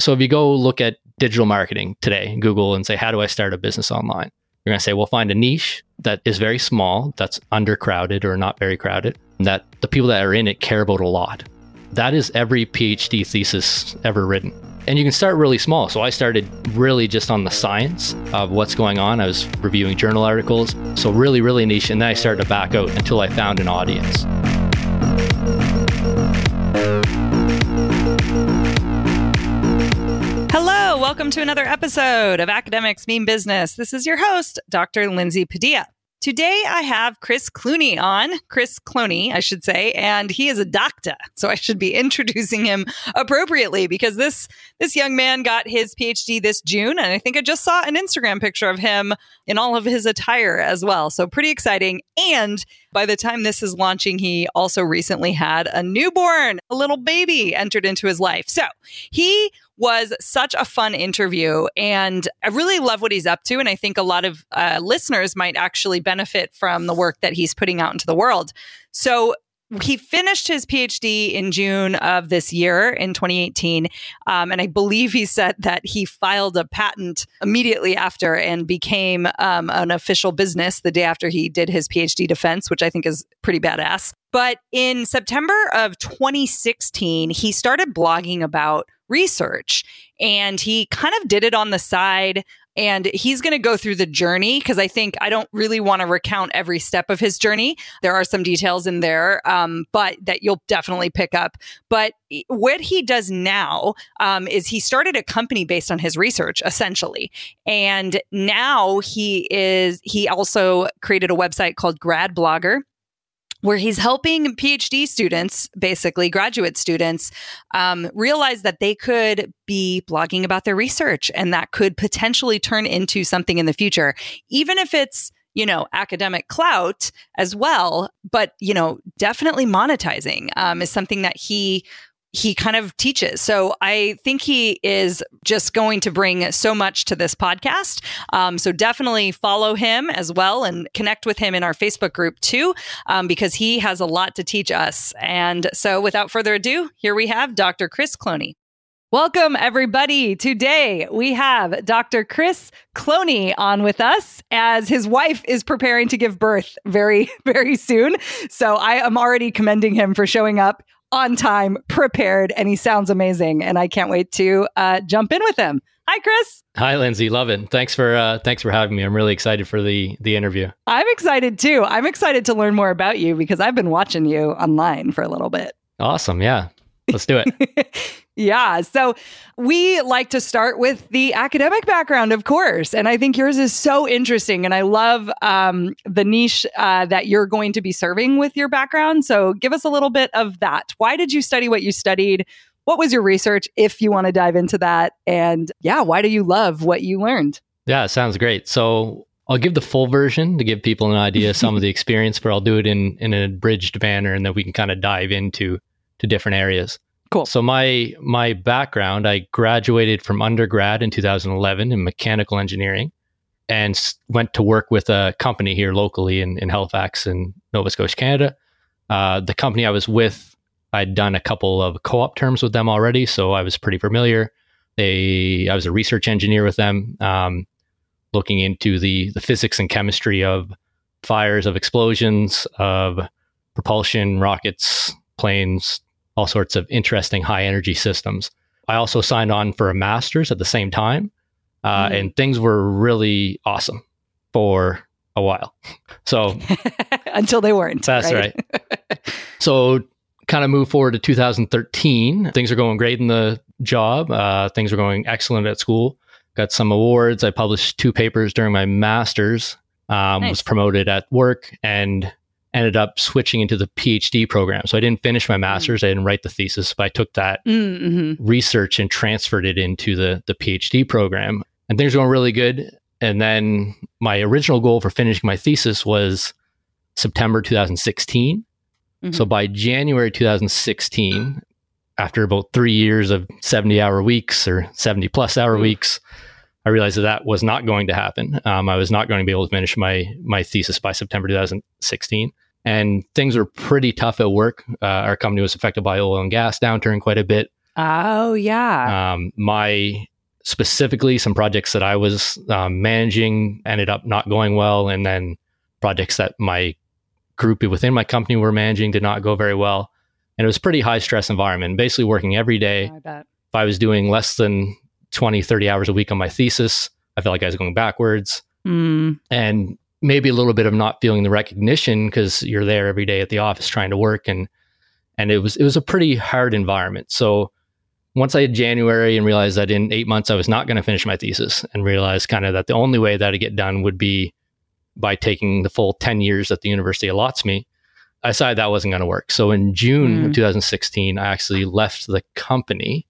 So if you go look at digital marketing today, Google, and say, how do I start a business online? You're going to say, well, find a niche that is very small, that's undercrowded or not very crowded, that the people that are in it care about a lot. That is every PhD thesis ever written. And you can start really small. So I started really just on the science of what's going on. I was reviewing journal articles. So really, really niche. And then I started to back out until I found an audience. Welcome to another episode of Academics Mean Business. This is your host, Dr. Lindsay Padilla. Today I have Chris Clooney on, Chris Cloney, I should say, and he is a doctor. So I should be introducing him appropriately because this this young man got his PhD this June and I think I just saw an Instagram picture of him in all of his attire as well. So pretty exciting and by the time this is launching, he also recently had a newborn, a little baby entered into his life. So he was such a fun interview. And I really love what he's up to. And I think a lot of uh, listeners might actually benefit from the work that he's putting out into the world. So he finished his PhD in June of this year in 2018. Um, and I believe he said that he filed a patent immediately after and became um, an official business the day after he did his PhD defense, which I think is pretty badass. But in September of 2016, he started blogging about research and he kind of did it on the side and he's going to go through the journey because I think I don't really want to recount every step of his journey. There are some details in there, um, but that you'll definitely pick up. But what he does now um, is he started a company based on his research, essentially, and now he is he also created a website called Grad Blogger where he's helping PhD students, basically graduate students, um, realize that they could be blogging about their research and that could potentially turn into something in the future, even if it's you know academic clout as well but you know definitely monetizing um, is something that he he kind of teaches. So I think he is just going to bring so much to this podcast. Um, so definitely follow him as well and connect with him in our Facebook group too, um, because he has a lot to teach us. And so without further ado, here we have Dr. Chris Cloney. Welcome, everybody. Today we have Dr. Chris Cloney on with us as his wife is preparing to give birth very, very soon. So I am already commending him for showing up on time, prepared, and he sounds amazing. And I can't wait to uh, jump in with him. Hi, Chris. Hi, Lindsay. Love it. Thanks for uh, thanks for having me. I'm really excited for the the interview. I'm excited too. I'm excited to learn more about you because I've been watching you online for a little bit. Awesome. Yeah. Let's do it. yeah. So we like to start with the academic background, of course. And I think yours is so interesting. And I love um, the niche uh, that you're going to be serving with your background. So give us a little bit of that. Why did you study what you studied? What was your research, if you want to dive into that? And yeah, why do you love what you learned? Yeah, sounds great. So I'll give the full version to give people an idea of some of the experience, but I'll do it in in an abridged manner, and then we can kind of dive into to different areas. Cool. So my my background, I graduated from undergrad in 2011 in mechanical engineering, and went to work with a company here locally in, in Halifax in Nova Scotia, Canada. Uh, the company I was with, I'd done a couple of co-op terms with them already, so I was pretty familiar. They, I was a research engineer with them, um, looking into the the physics and chemistry of fires, of explosions, of propulsion, rockets, planes, all sorts of interesting high energy systems. I also signed on for a master's at the same time, uh, mm-hmm. and things were really awesome for a while. So until they weren't. That's right. right. so kind of move forward to 2013. Things are going great in the job. Uh, things are going excellent at school. Got some awards. I published two papers during my master's. Um, nice. Was promoted at work and ended up switching into the PhD program. So I didn't finish my mm. master's, mm. I didn't write the thesis, but I took that mm-hmm. research and transferred it into the the PhD program. And things were going really good. And then my original goal for finishing my thesis was September 2016. Mm-hmm. So by January 2016, after about three years of 70 hour weeks or 70 plus hour mm. weeks, I realized that that was not going to happen. Um, I was not going to be able to finish my my thesis by September 2016 and things were pretty tough at work. Uh, our company was affected by oil and gas downturn quite a bit. Oh, yeah. Um, my specifically some projects that I was um, managing ended up not going well, and then projects that my group within my company were managing did not go very well. And it was a pretty high stress environment, basically working every day. I bet. If I was doing less than 20, 30 hours a week on my thesis, I felt like I was going backwards. Mm, And maybe a little bit of not feeling the recognition because you're there every day at the office trying to work and and it was it was a pretty hard environment. So once I had January and realized that in eight months I was not going to finish my thesis and realized kind of that the only way that I get done would be by taking the full 10 years that the university allots me, I decided that wasn't going to work. So in June Mm. of 2016, I actually left the company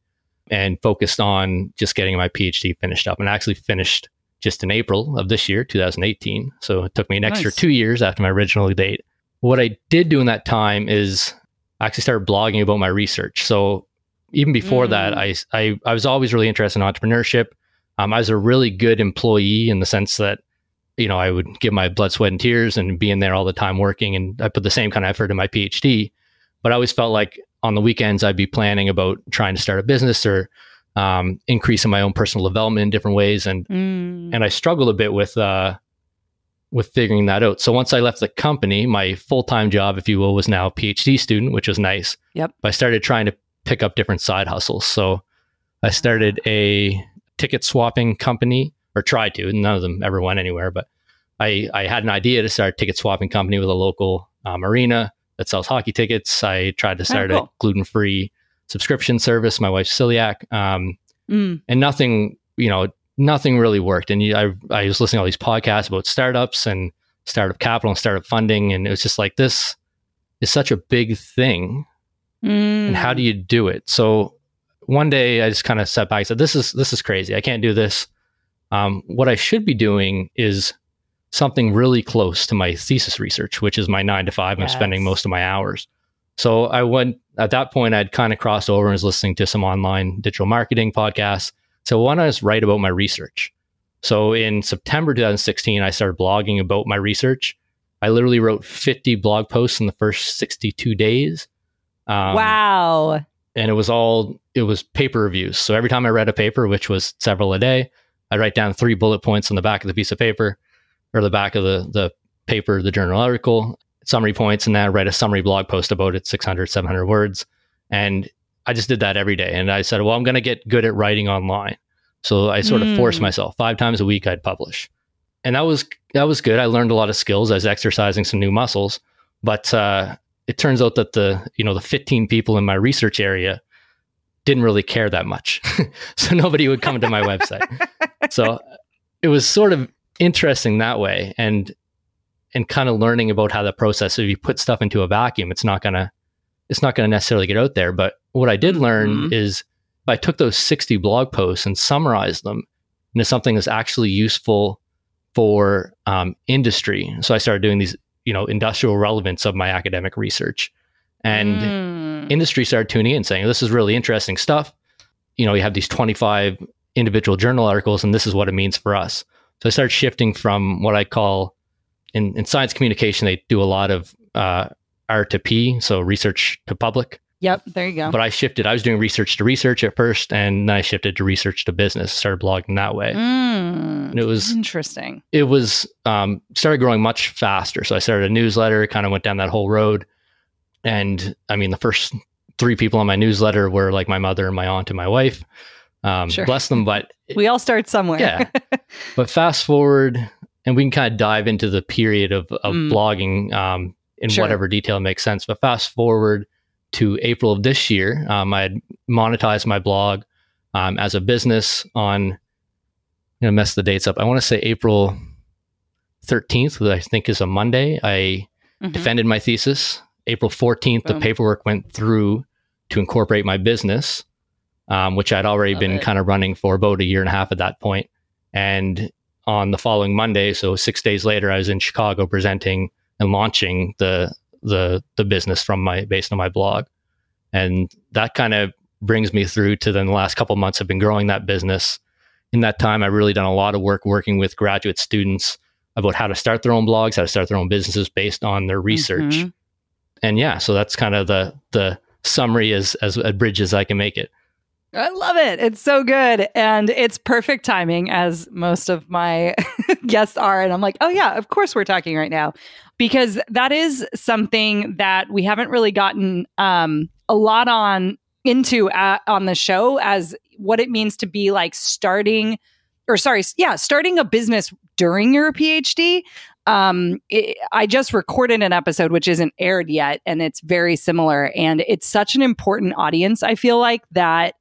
and focused on just getting my PhD finished up and I actually finished just in April of this year, 2018. So it took me an extra Nice. two years after my original date. What I did do in that time is I actually started blogging about my research. So even before Mm. that, I, I, I was always really interested in entrepreneurship. Um, I was a really good employee in the sense that, you know, I would give my blood, sweat, and tears and be in there all the time working. And I put the same kind of effort in my PhD. But I always felt like on the weekends, I'd be planning about trying to start a business or um, increasing my own personal development in different ways. And mm, and I struggled a bit with uh, with figuring that out. So once I left the company, my full time job, if you will, was now a PhD student, which was nice. Yep. But I started trying to pick up different side hustles. So I started a ticket swapping company, or tried to. None of them ever went anywhere. But I I had an idea to start a ticket swapping company with a local um, arena that sells hockey tickets. I tried to start Oh, cool. a gluten free subscription service. My wife's celiac. Um, mm, and nothing, you know, nothing really worked. And you, I, I was listening to all these podcasts about startups and startup capital and startup funding, and it was just like this is such a big thing, mm. and how do you do it? So one day I just kind of sat back and said, "This is this is crazy. I can't do this. Um, what I should be doing is." Something really close to my thesis research, which is my nine to five. I'm spending most of my hours. So I went at that point, I'd kind of crossed over and was listening to some online digital marketing podcasts. So why not just write about my research? So in September 2016, I started blogging about my research. I literally wrote 50 blog posts in the first 62 days. Um, wow. And it was all, it was paper reviews. So every time I read a paper, which was several a day, I'd write down three bullet points on the back of the piece of paper or the back of the, the paper, the journal article, summary points, and then I'd write a summary blog post about it, 600, 700 words. And I just did that every day. And I said, well, I'm going to get good at writing online. So I sort of forced Mm. myself five times a week, I'd publish. And that was, that was good. I learned a lot of skills. I was exercising some new muscles, but, uh, it turns out that the, you know, the 15 people in my research area didn't really care that much. so nobody would come to my website. So it was sort of interesting that way. And, and kind of learning about how the process, if you put stuff into a vacuum, it's not going to, it's not going to necessarily get out there. But what I did learn Mhm. is I took those 60 blog posts and summarized them into something that's actually useful for um, industry. So I started doing these, you know, industrial relevance of my academic research. And Mm. industry started tuning in saying, this is really interesting stuff. You know, you have these 25 individual journal articles, and this is what it means for us. So I started shifting from what I call in, in science communication, they do a lot of uh, R to P, so research to public. Yep. There you go. But I shifted, I was doing research to research at first, and then I shifted to research to business, started blogging that way. Mm. And it was interesting. it was um, started growing much faster. So I started a newsletter, kind of went down that whole road. And I mean, the first three people on my newsletter were like my mother and my aunt and my wife. Um, Sure. Bless them. But We all start somewhere. Yeah. but fast forward, and we can kind of dive into the period of, of Mm. blogging um, in Sure. whatever detail makes sense. But fast forward to April of this year, um, I had monetized my blog um, as a business on, I'm going to mess the dates up. I want to say April 13th, which I think is a Monday. I Mhm. defended my thesis. April 14th, the paperwork went through to incorporate my business, um, which I'd already Love been it. kind of running for about a year and a half at that point. And on the following Monday, so six days later, I was in Chicago presenting and launching the the the business from my based on my blog, and that kind of brings me through to then the last couple months. I've been growing that business. In that time, I've really done a lot of work working with graduate students about how to start their own blogs, how to start their own businesses based on their research. Mhm. And yeah, so that's kind of the the summary as as abridged as I can make it. I love it. It's so good. And it's perfect timing, as most of my guests are. And I'm like, oh, yeah, of course we're talking right now. Because that is something that we haven't really gotten um, a lot on into uh, on the show as what it means to be like starting or sorry, yeah, starting a business during your PhD. Um, it, I just recorded an episode which isn't aired yet, and it's very similar. And it's such an important audience. I feel like that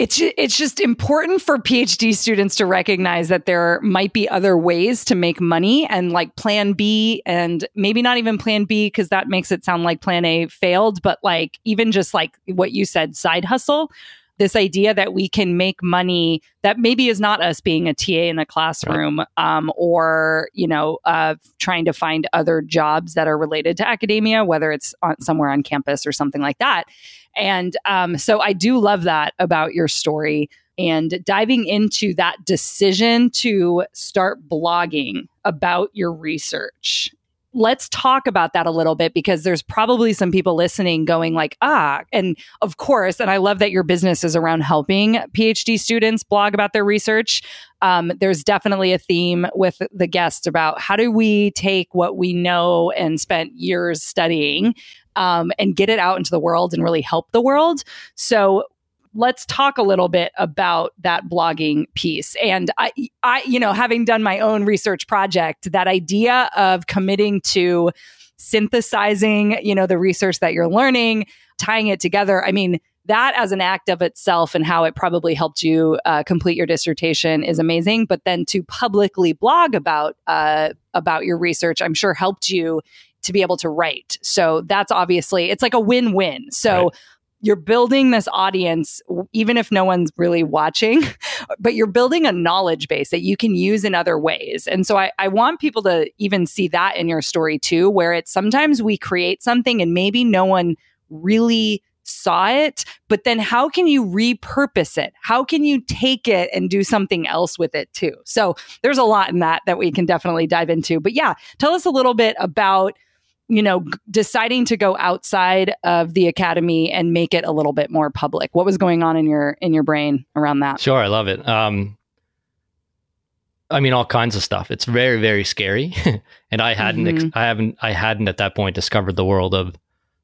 it's it's just important for PhD students to recognize that there might be other ways to make money and like plan B and maybe not even plan B because that makes it sound like plan A failed, but like even just like what you said, side hustle this idea that we can make money that maybe is not us being a TA in a classroom right. um, or, you know, uh, trying to find other jobs that are related to academia, whether it's on, somewhere on campus or something like that. And um, so I do love that about your story and diving into that decision to start blogging about your research let's talk about that a little bit because there's probably some people listening going like ah and of course and i love that your business is around helping phd students blog about their research. Um, there's definitely a theme with the guests about how do we take what we know and spent years studying um, and get it out into the world and really help the world. So let's talk a little bit about that blogging piece. And I, I, you know, having done my own research project, that idea of committing to synthesizing, you know, the research that you're learning, tying it together. I mean, that as an act of itself and how it probably helped you uh, complete your dissertation is amazing. But then to publicly blog about uh, about your research, I'm sure helped you to be able to write. So that's obviously it's like a win-win. So right you're building this audience, even if no one's really watching, but you're building a knowledge base that you can use in other ways. And so I, I want people to even see that in your story too, where it's sometimes we create something and maybe no one really saw it, but then how can you repurpose it? How can you take it and do something else with it too? So there's a lot in that that we can definitely dive into. But yeah, tell us a little bit about you know, deciding to go outside of the academy and make it a little bit more public. What was going on in your in your brain around that? Sure, I love it. Um, I mean, all kinds of stuff. It's very, very scary, and I hadn't, mm-hmm. I haven't, I hadn't at that point discovered the world of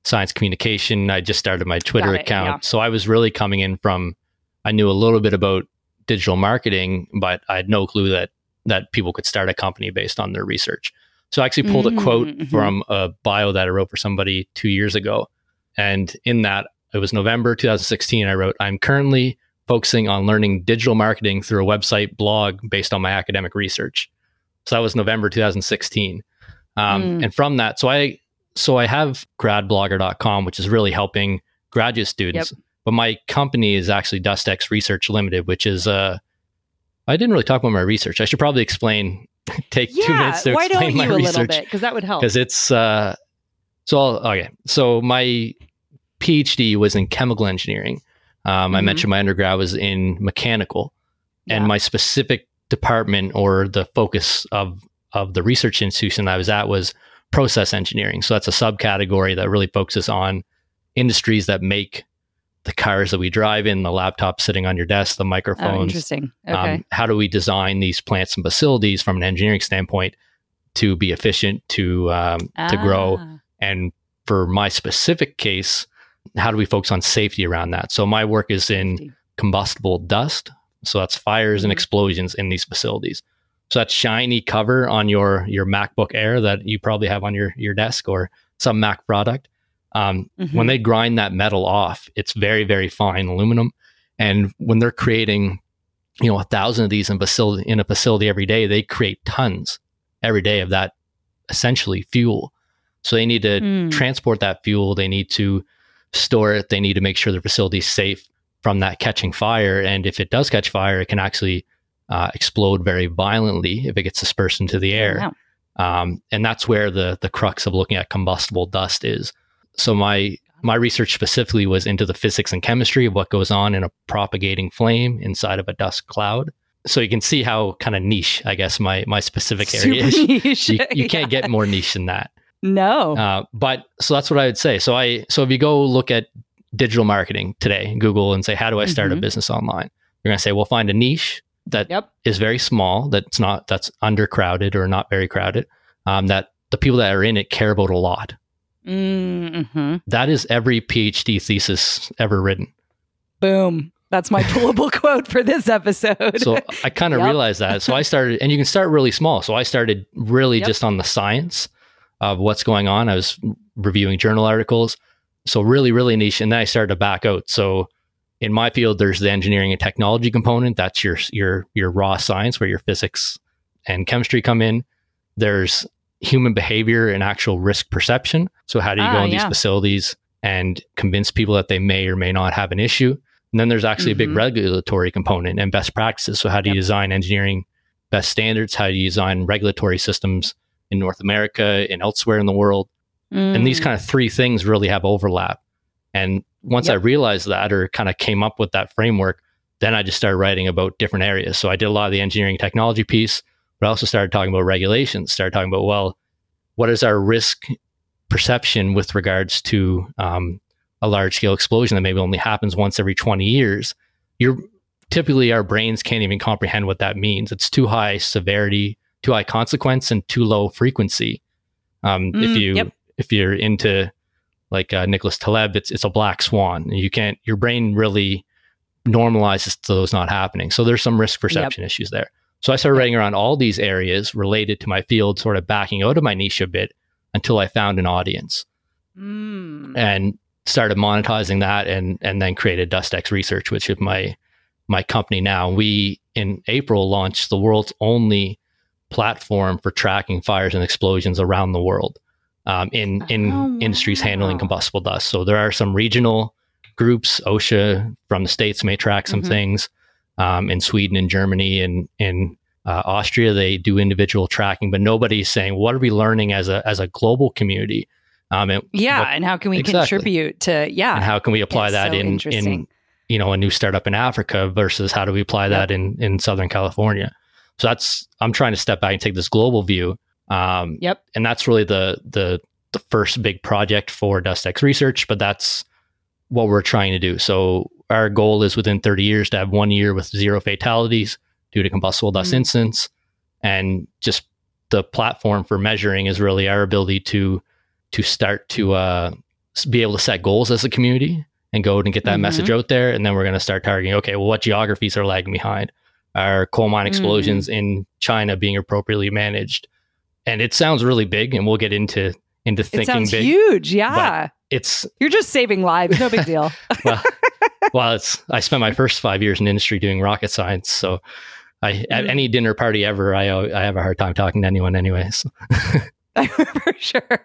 science communication. I just started my Twitter it, account, yeah. so I was really coming in from. I knew a little bit about digital marketing, but I had no clue that that people could start a company based on their research. So I actually pulled mm-hmm, a quote mm-hmm. from a bio that I wrote for somebody two years ago. And in that, it was November 2016. I wrote, I'm currently focusing on learning digital marketing through a website blog based on my academic research. So that was November 2016. Um, mm. And from that, so I so I have gradblogger.com, which is really helping graduate students. Yep. But my company is actually DustEx Research Limited, which is uh, I didn't really talk about my research. I should probably explain take yeah, two minutes to why explain don't you my a research, little bit because that would help. Because it's uh, so I'll, okay. So my PhD was in chemical engineering. Um, mm-hmm. I mentioned my undergrad was in mechanical, yeah. and my specific department or the focus of of the research institution I was at was process engineering. So that's a subcategory that really focuses on industries that make the cars that we drive in, the laptop sitting on your desk, the oh, microphones. Oh, interesting. Um, okay. Um, how do we design these plants and facilities from an engineering standpoint to be efficient, to um, ah. to grow, ah. and for my specific case, how do we focus on safety around that? So my work is in safety. combustible dust. So that's fires mm-hmm. and explosions in these facilities. So that shiny cover on your your MacBook Air that you probably have on your your desk or some Mac product um, mm-hmm. When they grind that metal off, it's very, very fine aluminum. And when they're creating, you know, a thousand of these in facility in a facility every day, they create tons every day of that essentially fuel. So they need to mm. transport that fuel. They need to store it. They need to make sure the facility is safe from that catching fire. And if it does catch fire, it can actually uh, explode very violently if it gets dispersed into the air. Wow. Um, and that's where the the crux of looking at combustible dust is so my my research specifically was into the physics and chemistry of what goes on in a propagating flame inside of a dust cloud. So you can see how kind of niche, I guess, my my specific area is. Niche. You, you can't get more niche than that. No. Uh, but so that's what I would say. So I so if you go look at digital marketing today, Google, and say, how do I start Mhm. a business online? You're going to say, well, find a niche that is Yep. very small, that's not, that's undercrowded or not very crowded, um, that the people that are in it care about a lot. Mm-hmm. That is every PhD thesis ever written. Boom. That's my pullable quote for this episode. So I kind of Yep. realized that. So I started, and you can start really small. So I started really Yep. just on the science of what's going on. I was reviewing journal articles. So really, really niche. And then I started to back out. So in my field, there's the engineering and technology component. That's your your your raw science where your physics and chemistry come in. There's human behavior and actual risk perception. So how do you Ah, go in these facilities and convince people that they may or may not have an issue? And then there's actually a big Mhm. regulatory component and best practices. So how do you Yep. design engineering best standards? How do you design regulatory systems in North America and elsewhere in the world? And these Mm. kind of three things really have overlap. And once I realized that or kind of came up with that framework, then I just started writing about different areas. So I did a lot of the engineering technology piece, but also started talking about regulations, started talking about, well, what is our risk perception with regards to um, a large scale explosion that maybe only happens once every 20 years? You're typically our brains can't even comprehend what that means. It's too high severity, too high consequence, and too low frequency. Um, if Mm, you yep. if you're into like uh, Nicholas Taleb, it's it's a black swan. You can't your brain really normalizes to those not happening. So there's some risk perception issues there. So I started writing around all these areas related to my field, sort of backing out of my niche a bit until I found an audience Mm. and started monetizing that and and then created DustEx Research, which is my my company now. We in April launched the world's only platform for tracking fires and explosions around the world um, in in Oh, industries handling combustible dust. So there are some regional groups. OSHA from the states may track some Mhm. things. Um, in Sweden and Germany and in uh, Austria, they do individual tracking, but nobody's saying what are we learning as a as a global community. Um, and Yeah, what- and how can we Exactly. contribute to yeah? and how can we apply It's that so in in you know a new startup in Africa versus how do we apply that in in Southern California? So that's I'm trying to step back and take this global view. Um, Yep. and that's really the the the first big project for DustEx Research, but that's what we're trying to do. So our goal is within 30 years to have one year with zero fatalities due to combustible dust Mm. incidents, and just the platform for measuring is really our ability to to start to uh, be able to set goals as a community and go and get that Mhm. message out there, and then we're going to start targeting. Okay, well, what geographies are lagging behind? Are coal mine explosions in China being appropriately managed? And it sounds really big, and we'll get into into thinking it sounds big. huge. Yeah, It's you're just saving lives. No big deal. well, well, it's I spent my first five years in industry doing rocket science, so I at Mm. any dinner party ever, I I have a hard time talking to anyone, anyways. for sure.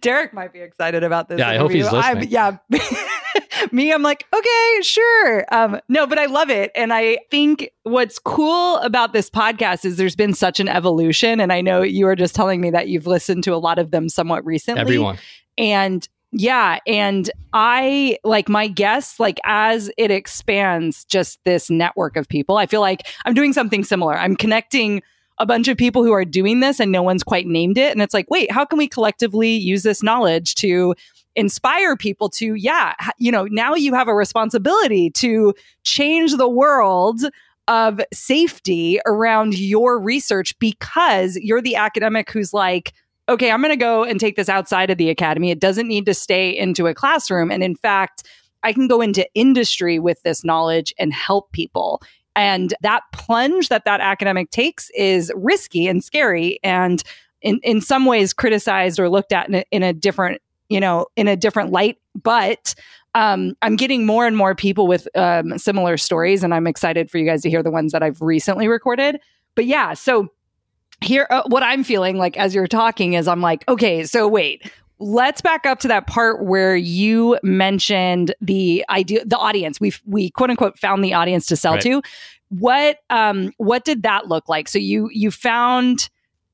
Derek might be excited about this. Yeah, I hope he's interview. I'm- listening. yeah. Me, I'm like, okay, sure. Um, no, but I love it. And I think what's cool about this podcast is there's been such an evolution. And I know you were just telling me that you've listened to a lot of them somewhat recently. Everyone, And yeah, and I like my guests, like as it expands just this network of people, I feel like I'm doing something similar. I'm connecting a bunch of people who are doing this and no one's quite named it. And it's like, wait, how can we collectively use this knowledge to inspire people to, yeah, you know, now you have a responsibility to change the world of safety around your research because you're the academic who's like, okay, I'm going to go and take this outside of the academy. It doesn't need to stay into a classroom. And in fact, I can go into industry with this knowledge and help people. And that plunge that that academic takes is risky and scary and in, in some ways criticized or looked at in a, in a different, you know, in a different light. But um, I'm getting more and more people with um, similar stories, and I'm excited for you guys to hear the ones that I've recently recorded. But yeah, so here uh, what i'm feeling like as you're talking is i'm like okay so wait let's back up to that part where you mentioned the idea the audience we we quote unquote found the audience to sell Right. to what um what did that look like so you you found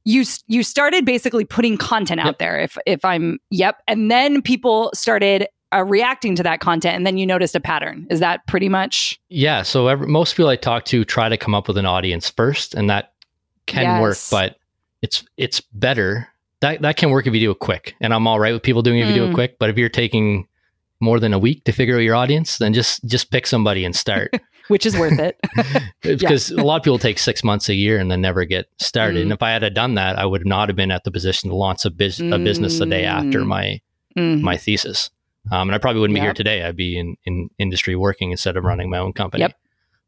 you you started basically putting content out Yep. there if if i'm yep and then people started uh, reacting to that content and then you noticed a pattern is that pretty much yeah. So every, most people I talk to try to come up with an audience first, and that can work, but it's it's better that that can work if you do it quick. And I'm all right with people doing it if you do Mm. it quick. But if you're taking more than a week to figure out your audience, then just just pick somebody and start. Which is worth it. because a lot of people take six months a year and then never get started. Mm. And if I had done that, I would not have been at the position to launch a, bus- a business the day after Mm. my Mhm. my thesis. Um, and I probably wouldn't be here today. I'd be in, in industry working instead of running my own company. Yep.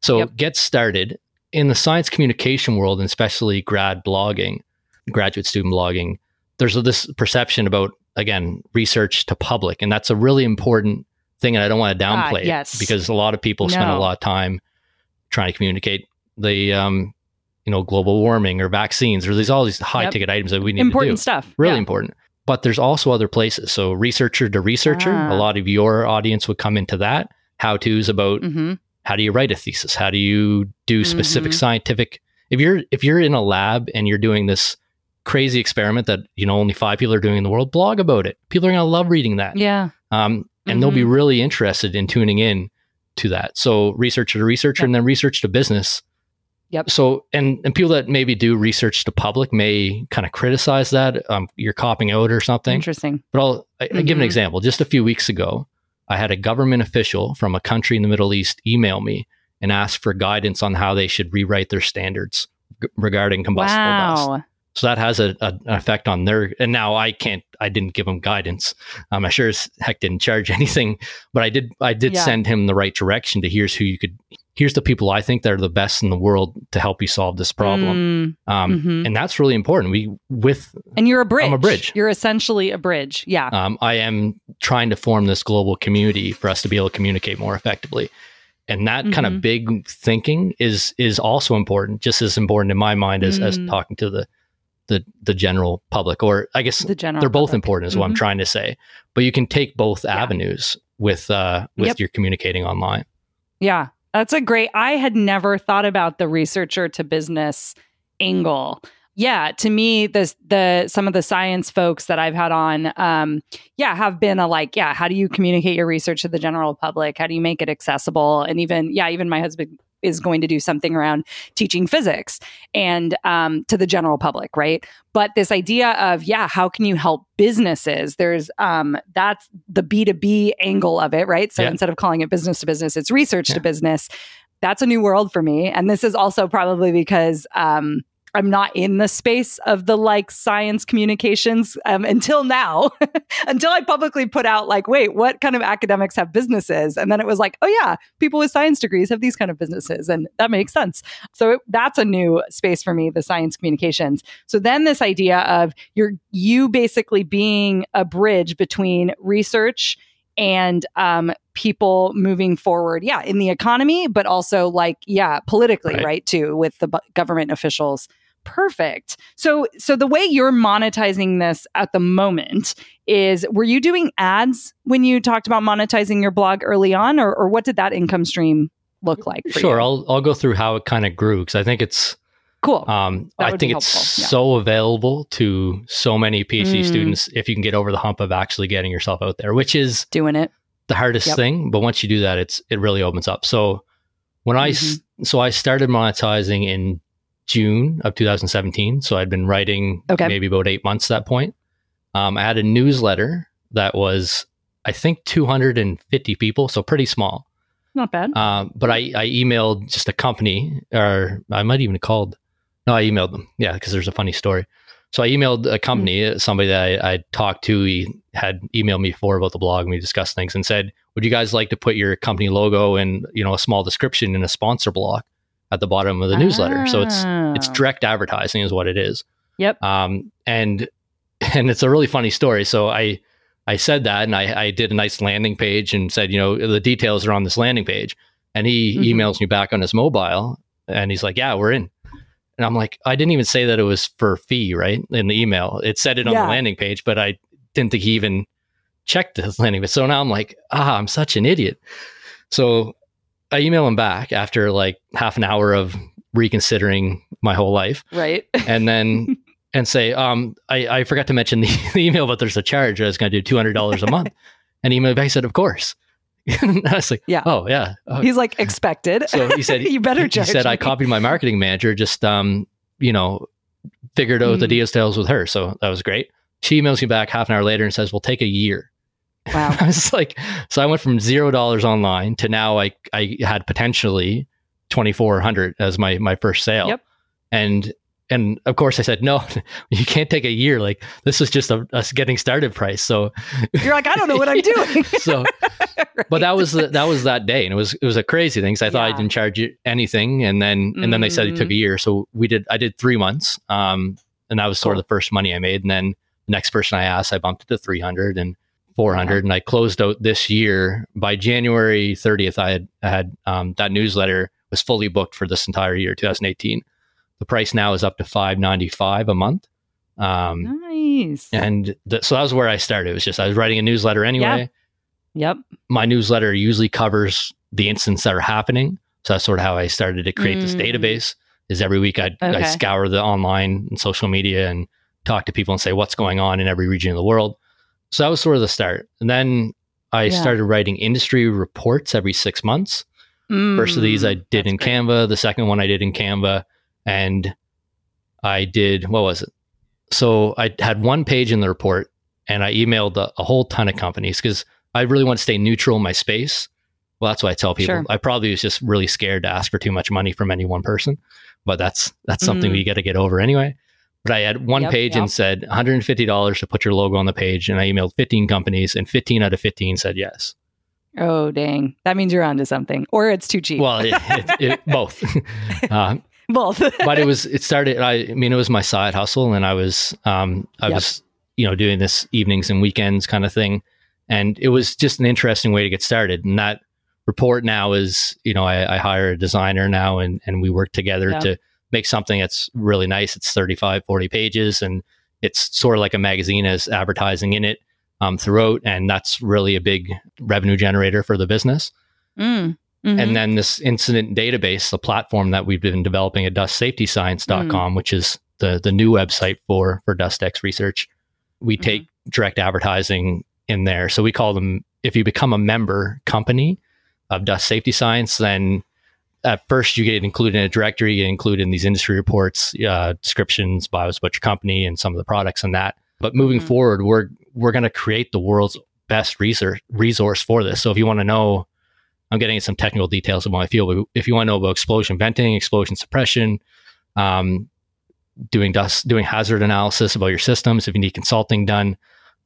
So Yep. get started in the science communication world, and especially grad blogging, graduate student blogging. There's this perception about again research to public, and that's a really important thing. And I don't want to Ah, downplay yes. it because a lot of people spend a lot of time trying to communicate the um, you know global warming or vaccines or these all these high Yep. ticket items that we need Important to do stuff. really Yeah. important. But there's also other places. So researcher to researcher, Ah. a lot of your audience would come into that. How to's about Mhm. How do you write a thesis? How do you do specific Mhm. scientific if you're if you're in a lab and you're doing this crazy experiment that you know only five people are doing in the world, blog about it. People are gonna love reading that. Yeah. Um, and they'll be Mhm. really interested in tuning in to that. So researcher to researcher Yep. and then research to business. Yep. So and and people that maybe do research to public may kind of criticize that um, you're copying out or something. Interesting. But I'll I, I give an Mhm. example. Just a few weeks ago, I had a government official from a country in the Middle East email me and ask for guidance on how they should rewrite their standards g- regarding combustible dust. So that has a, a, an effect on their. And now I can't. I didn't give him guidance. Um, I sure as heck didn't charge anything, but I did. I did Yeah. send him the right direction to here's who you could. Here's the people I think that are the best in the world to help you solve this problem. Mm, Um, mhm. And that's really important. We with And you're a bridge. I'm a bridge. You're essentially a bridge. Yeah. um, I am trying to form this global community for us to be able to communicate more effectively. And that kind Mhm. of big thinking is is also important, just as important in my mind as, as Mm. talking to the the the general public. Or I guess the general. they're both public. important, is what I'm Mhm. trying to say. But you can take both Yeah. avenues with uh, with Yep. your communicating online. Yeah, that's a great. I had never thought about the researcher to business angle. Yeah, to me, the the some of the science folks that I've had on, um, yeah, have been a like, yeah, how do you communicate your research to the general public? How do you make it accessible? And even, yeah, even my husband is going to do something around teaching physics and um, to the general public, right? But this idea of, yeah, how can you help businesses? There's um, that's the B2B angle of it, right? So Yeah. instead of calling it business to business, it's research Yeah. to business. That's a new world for me. And this is also probably because um, I'm not in the space of the like science communications um, until now, until I publicly put out like, wait, what kind of academics have businesses? And then it was like, oh yeah, people with science degrees have these kind of businesses, and that makes sense. So it, that's a new space for me, the science communications. So then this idea of you're you basically being a bridge between research and um, people moving forward, yeah, in the economy, but also like, yeah, politically, Right. right, too, with the government officials. Perfect. So, so the way you're monetizing this at the moment is, were you doing ads when you talked about monetizing your blog early on, or, or what did that income stream look like? For Sure, you? I'll I'll go through how it kind of grew because I think it's cool. Um, I think it's yeah. so available to so many PhD Mm. students if you can get over the hump of actually getting yourself out there, which is Doing it. the hardest Yep. thing. But once you do that, it's it really opens up. So when Mm-hmm. so I started monetizing in June of 2017. So I'd been writing Okay. maybe about eight months at that point. Um, I had a newsletter that was I think 250 people, so pretty small. Not bad. Um, but I, I emailed just a company, or I might even have called. No, I emailed them. Yeah, because there's a funny story. So I emailed a company, uh somebody that I, I talked to. He had emailed me before about the blog, and we discussed things, and said, "Would you guys like to put your company logo and you know a small description in a sponsor block at the bottom of the newsletter?" So it's it's Ah. direct advertising, is what it is. Yep. Um, and and it's a really funny story. So I I said that, and I, I did a nice landing page and said, you know, the details are on this landing page. And he Mhm. emails me back on his mobile, and he's like, "Yeah, we're in." And I'm like, I didn't even say that it was for fee, right? In the email, it said it on Yeah. the landing page, but I didn't think he even checked the landing page. So now I'm like, ah, I'm such an idiot. So I email him back after like half an hour of reconsidering my whole life right. and then and say, um, I, I forgot to mention the, the email, but there's a charge. I was going to do two hundred dollars a month. and he emailed back said, of course. and I was like, Yeah. oh yeah. Uh, He's like expected. so he said, you better he said, I copied my marketing manager, just um, you know, figured out the Mm. details with her. So that was great. She emails me back half an hour later and says, "We'll take a year Wow. I was like, so I went from zero dollars online to now I I had potentially twenty four hundred as my my first sale. Yep. And and of course I said no, you can't take a year. Like this was just a, a getting started price. So You're like, I don't know what I'm doing. so but that was the, that was that day and it was it was a crazy thing because i thought i didn't charge you anything and then and then they said it took a year so we did i did three months um and that was sort of the first money i made and then the next person i asked i bumped it to 300 and 400 and i closed out this year by january 30th i had I had um, that newsletter was fully booked for this entire year 2018 the price now is up to 595 a month um nice. and th- so that was where i started it was just i was writing a newsletter anyway Yep. my newsletter usually covers the incidents that are happening. So that's sort of how I started to create this Mm. database. Is every week I'd, Okay. I'd scour the online and social media and talk to people and say what's going on in every region of the world. So that was sort of the start. And then I Yeah. started writing industry reports every six months. First of these I Mm, did in great. Canva. The second one I did in Canva, and I did what was it? So I had one page in the report, and I emailed a, a whole ton of companies because I really want to stay neutral in my space. Well, that's what I tell people. Sure. I probably was just really scared to ask for too much money from any one person, but that's that's something Mm. we got to get over anyway. But I had one Yep, page yep. and said $150 to put your logo on the page, and I emailed 15 companies, and 15 out of 15 said yes. Oh, dang. That means you're onto something, or it's too cheap. Well, it, it, it, both. uh, Both. but it was it started I, I mean it was my side hustle and I was um I Yep. was you know doing this evenings and weekends kind of thing and it was just an interesting way to get started and that report now is you know I, I hire a designer now and and we work together to make something that's really nice it's 35 40 pages and it's sort of like a magazine as advertising in it um, throughout and that's really a big revenue generator for the business Mm. Mhm. and then this incident database, the platform that we've been developing at dustsafetyscience.com, which is the, the new website for, for DustEx research, we Mhm. take direct advertising in there. So we call them, if you become a member company of Dust Safety Science, then at first you get included in a directory, you get included in these industry reports, uh, descriptions, bios about your company and some of the products and that. But moving Mhm. forward, we're, we're going to create the world's best research resource for this. So if you want to know I'm getting into some technical details of my field. But if you want to know about explosion venting, explosion suppression, um, doing dust, doing hazard analysis about your systems, if you need consulting done,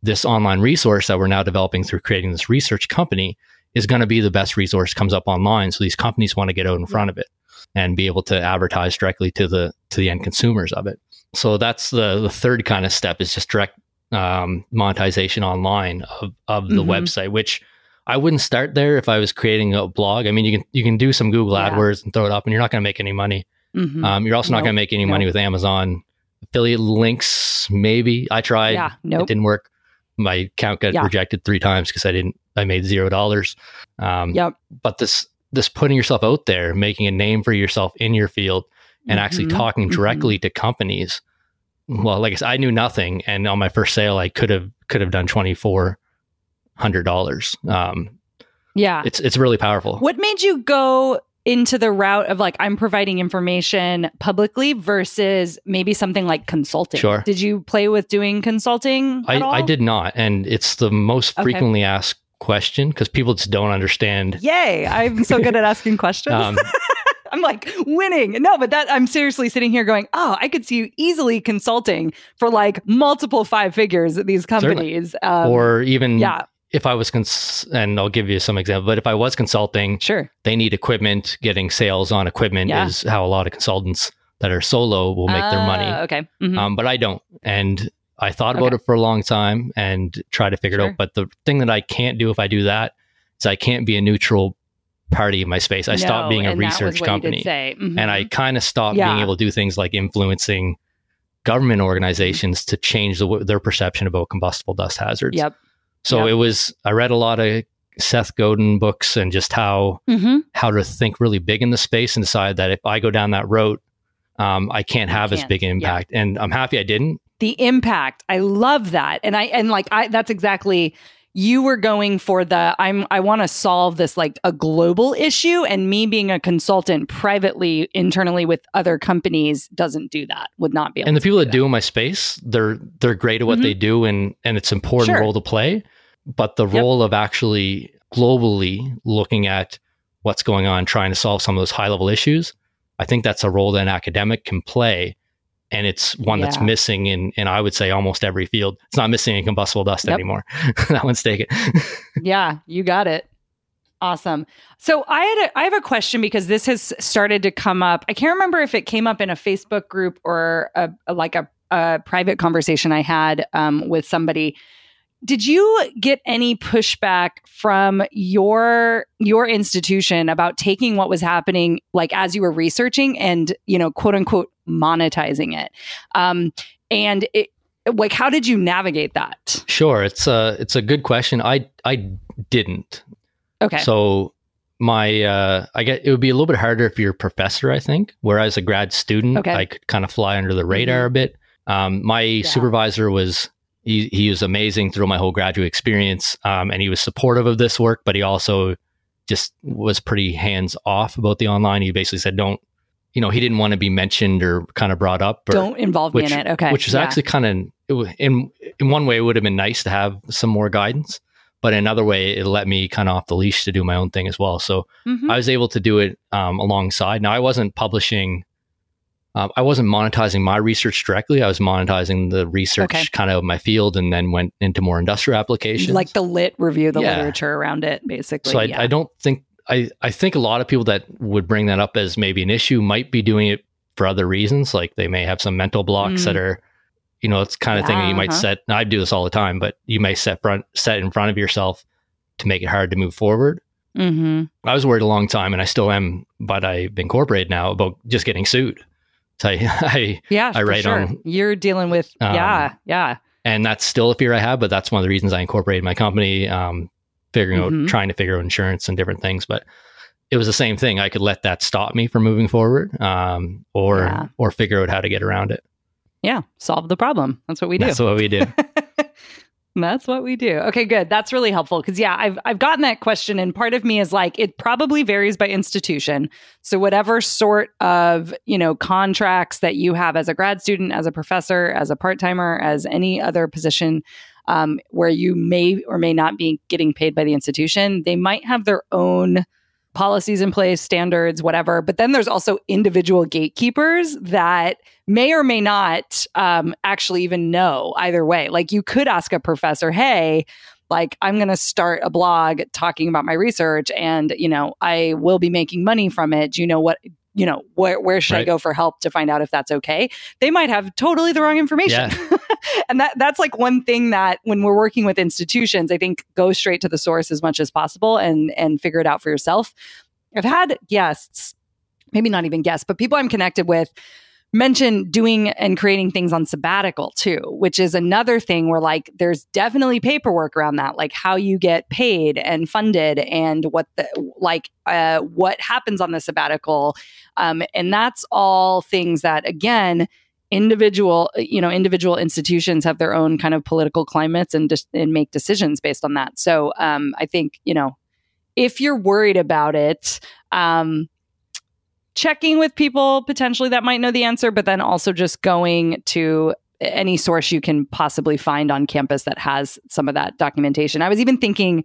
this online resource that we're now developing through creating this research company is going to be the best resource comes up online. So these companies want to get out in front of it and be able to advertise directly to the to the end consumers of it. So that's the the third kind of step is just direct um, monetization online of of the Mhm. website, which I wouldn't start there if I was creating a blog. I mean, you can you can do some Google Yeah. AdWords and throw it up, and you're not going to make any money. Mhm. Um, you're also not going to make any money with Amazon affiliate links. Maybe I tried. yeah. It didn't work. My account got Yeah. rejected three times because I didn't. I made zero dollars. Um, Yep. But this this putting yourself out there, making a name for yourself in your field, and actually Mhm. talking Mhm. directly to companies. Well, like I said, I knew nothing, and on my first sale, I could have could have done twenty four hundred dollars. Um, Yeah. it's it's really powerful. What made you go into the route of like I'm providing information publicly versus maybe something like consulting? Sure. Did you play with doing consulting? I, all? I did not, and it's the most Okay. frequently asked question because people just don't understand. Yay! I'm so good at asking questions. Um, I'm like winning. No, but that I'm seriously sitting here going, oh, I could see you easily consulting for like multiple five figures at these companies. Um, or even yeah, if I was, cons- and I'll give you some example, but if I was consulting, sure. they need equipment. Getting sales on equipment Yeah. is how a lot of consultants that are solo will make their money. Ah, Okay. Mhm. Um, but I don't. And I thought about Okay. it for a long time and try to figure it out. But the thing that I can't do if I do that is I can't be a neutral party in my space. I stopped being a and that was research what you did company. Mhm. and I kind of stopped being able to do things like influencing government organizations to change the, their perception about combustible dust hazards. Yep. So Yep. it was I read a lot of Seth Godin books and just how hmm how to think really big in the space and decide that if I go down that road, um, I can't have as can't. big an Yeah. impact. And I'm happy I didn't. The impact i love that and i and like i that's exactly you were going for the i'm i want to solve this like a global issue and me being a consultant privately internally with other companies doesn't do that would not be able And the people do that do in my space, they're they're great at what Mhm. they do and and it's important Sure. role to play. but the Yep. role of actually globally looking at what's going on, trying to solve some of those high level issues, I think that's a role that an academic can play. And it's one that's missing in, in, I would say, almost every field. It's not missing in combustible dust Yep. anymore. that one's taken. Yeah, you got it. Awesome. So I had a, I have a question because this has started to come up. I can't remember if it came up in a Facebook group or a, a- like a, a private conversation I had um, with somebody. Did you get any pushback from your your institution about taking what was happening like as you were researching and you know quote unquote monetizing it? Um, and it like how did you navigate that? Sure, it's a it's a good question. I I didn't. Okay. So my uh I get it would be a little bit harder if you're a professor, I think. Whereas a grad student, Okay. Mm-hmm. I could kind of fly under the radar a bit. Um, my supervisor was he, he was amazing through my whole graduate experience, um, and he was supportive of this work, but he also just was pretty hands off about the online. He basically said, "Don't." You know, he didn't want to be mentioned or kind of brought up. Or, Don't involve which, me in it. Okay. which is Yeah. actually kind of in in one way it would have been nice to have some more guidance, but in another way it let me kind of off the leash to do my own thing as well. So Mhm. I was able to do it um, alongside. Now I wasn't publishing. Um, I wasn't monetizing my research directly. I was monetizing the research Okay. kind of my field, and then went into more industrial applications. like the lit review, the Yeah. literature around it, basically. so I, yeah. I don't think I, I think a lot of people that would bring that up as maybe an issue might be doing it for other reasons like they may have some mental blocks Mm. that are you know it's kind of thing that you might uh-huh. set and i do this all the time but you may set front set in front of yourself to make it hard to move forward hmm i was worried a long time and i still am but i've incorporated now about just getting sued so I, I Yeah, I write sure. on- You're dealing with Um, yeah, yeah. and that's still a fear i have but that's one of the reasons i incorporated my company um, figuring Mhm. out trying to figure out insurance and different things but it was the same thing i could let that stop me from moving forward um, or Yeah. or figure out how to get around it Yeah, solve the problem. That's what we do. that's what we do That's what we do. Okay, good. That's really helpful because yeah, I've I've gotten that question, and part of me is like, it probably varies by institution. So whatever sort of you know contracts that you have as a grad student, as a professor, as a part timer, as any other position. Um, where you may or may not be getting paid by the institution, they might have their own policies in place, standards, whatever. But then there's also individual gatekeepers that may or may not um, actually even know either way. Like you could ask a professor, hey, like I'm going to start a blog talking about my research and, you know, I will be making money from it. Do you know what, you know, where, where should I go for help to find out if that's okay? They might have totally the wrong information. and that that's like one thing that when we're working with institutions, I think go straight to the source as much as possible and and figure it out for yourself. I've had guests, maybe not even guests, but people I'm connected with mention doing and creating things on sabbatical too, which is another thing where like there's definitely paperwork around that, like how you get paid and funded and what the like uh, what happens on the sabbatical, um, and that's all things that again individual you know individual institutions have their own kind of political climates and dis- and make decisions based on that. So um, I think you know if you're worried about it. Um, checking with people potentially that might know the answer, but then also just going to any source you can possibly find on campus that has some of that documentation. I was even thinking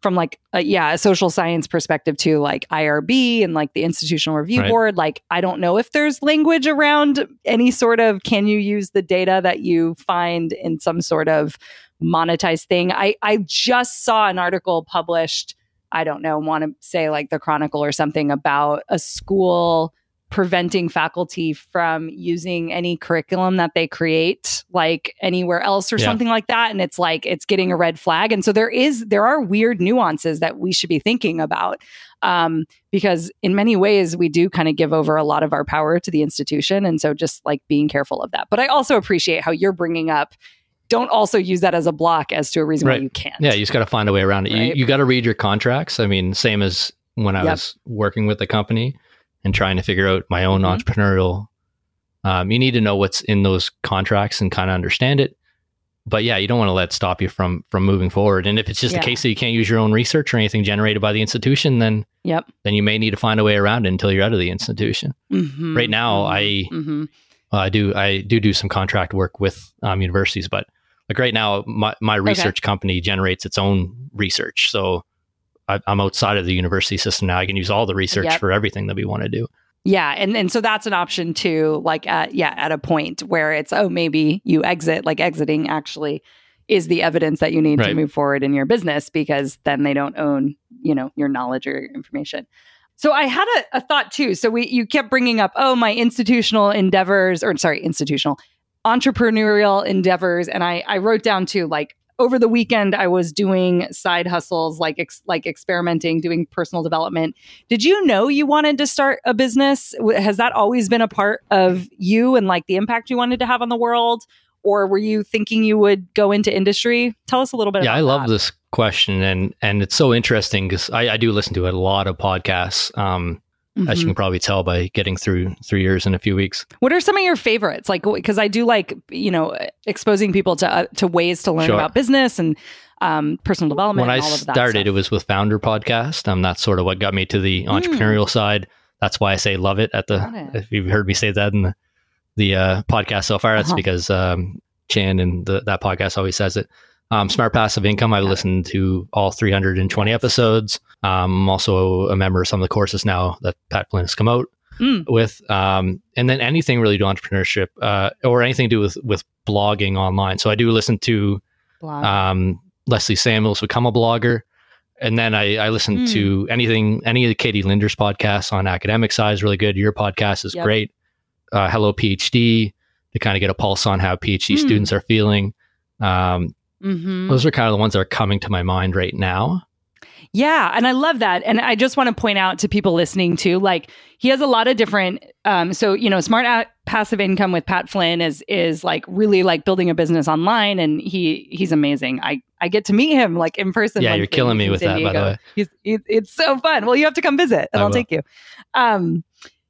from like a, yeah, a social science perspective too, like IRB and like the institutional review Right. board. Like I don't know if there's language around any sort of can you use the data that you find in some sort of monetized thing. I I just saw an article published I don't know, want to say like the Chronicle or something about a school preventing faculty from using any curriculum that they create like anywhere else or Yeah. something like that and it's like it's getting a red flag and so there is there are weird nuances that we should be thinking about um, because in many ways we do kind of give over a lot of our power to the institution and so just like being careful of that but i also appreciate how you're bringing up don't also use that as a block as to a reason why you can't Yeah, you just got to find a way around it. Right. You, you got to read your contracts. I mean, same as when I Yep. was working with the company and trying to figure out my own Mhm. entrepreneurial. Um, you need to know what's in those contracts and kind of understand it. But yeah, you don't want to let stop you from from moving forward. And if it's just Yeah. a case that you can't use your own research or anything generated by the institution, then Yep. then you may need to find a way around it until you're out of the institution. Mhm. Right now, I Mhm. uh, I do I do do some contract work with um, universities, but like right now, my, my research company generates its own research. So I, am outside of the university system now. I can use all the research yep. for everything that we want to do. Yeah, and and so that's an option too. Like at yeah, at a point where it's oh maybe you exit, like exiting actually is the evidence that you need right. to move forward in your business because then they don't own you know your knowledge or your information. So I had a, a thought too. So we you kept bringing up oh my institutional endeavors or sorry institutional entrepreneurial endeavors, and I I wrote down too like over the weekend I was doing side hustles like ex- like experimenting doing personal development. Did you know you wanted to start a business? Has that always been a part of you and like the impact you wanted to have on the world or were you thinking you would go into industry? Tell us a little bit yeah, I love that. this question and and it's so interesting because I, I, do listen to a lot of podcasts. Um, mm-hmm. as you mm-hmm. can probably tell by getting through three years in a few weeks. What are some of your favorites? Like, because I do like you know exposing people to uh, to ways to learn sure. about business and um, personal development. When I started, it was with Foundr Podcast. Um, that's sort of what got me to the entrepreneurial mm. side. That's why I say love it. At the it. if you've heard me say that in the the uh, podcast so far, that's uh-huh. because um, Chan and the, that podcast always says it. Um, Smart Passive Income, I've listened to all 320 episodes. Um, I'm also a member of some of the courses now that Pat Flynn has come out mm. with. Um, and then anything really to entrepreneurship uh, or anything to do with, with blogging online. So I do listen to um, Leslie Samuels, Become a Blogger. And then I, I listen mm. to anything, any of the Katie Linder's podcasts on academic side is really good. Your podcast is yep. great. Uh, Hello PhD to kind of get a pulse on how PhD mm. students are feeling. Um, Mm-hmm. Those are kind of the ones that are coming to my mind right now. Yeah, and I love that. And I just want to point out to people listening too, like he has a lot of different. Um, so you know, smart a- passive income with Pat Flynn is is like really like building a business online, and he he's amazing. I I get to meet him like in person. Yeah, you're killing me with that, by the way. He's, it's so fun. Well, you have to come visit, and I I'll will. take you. Um,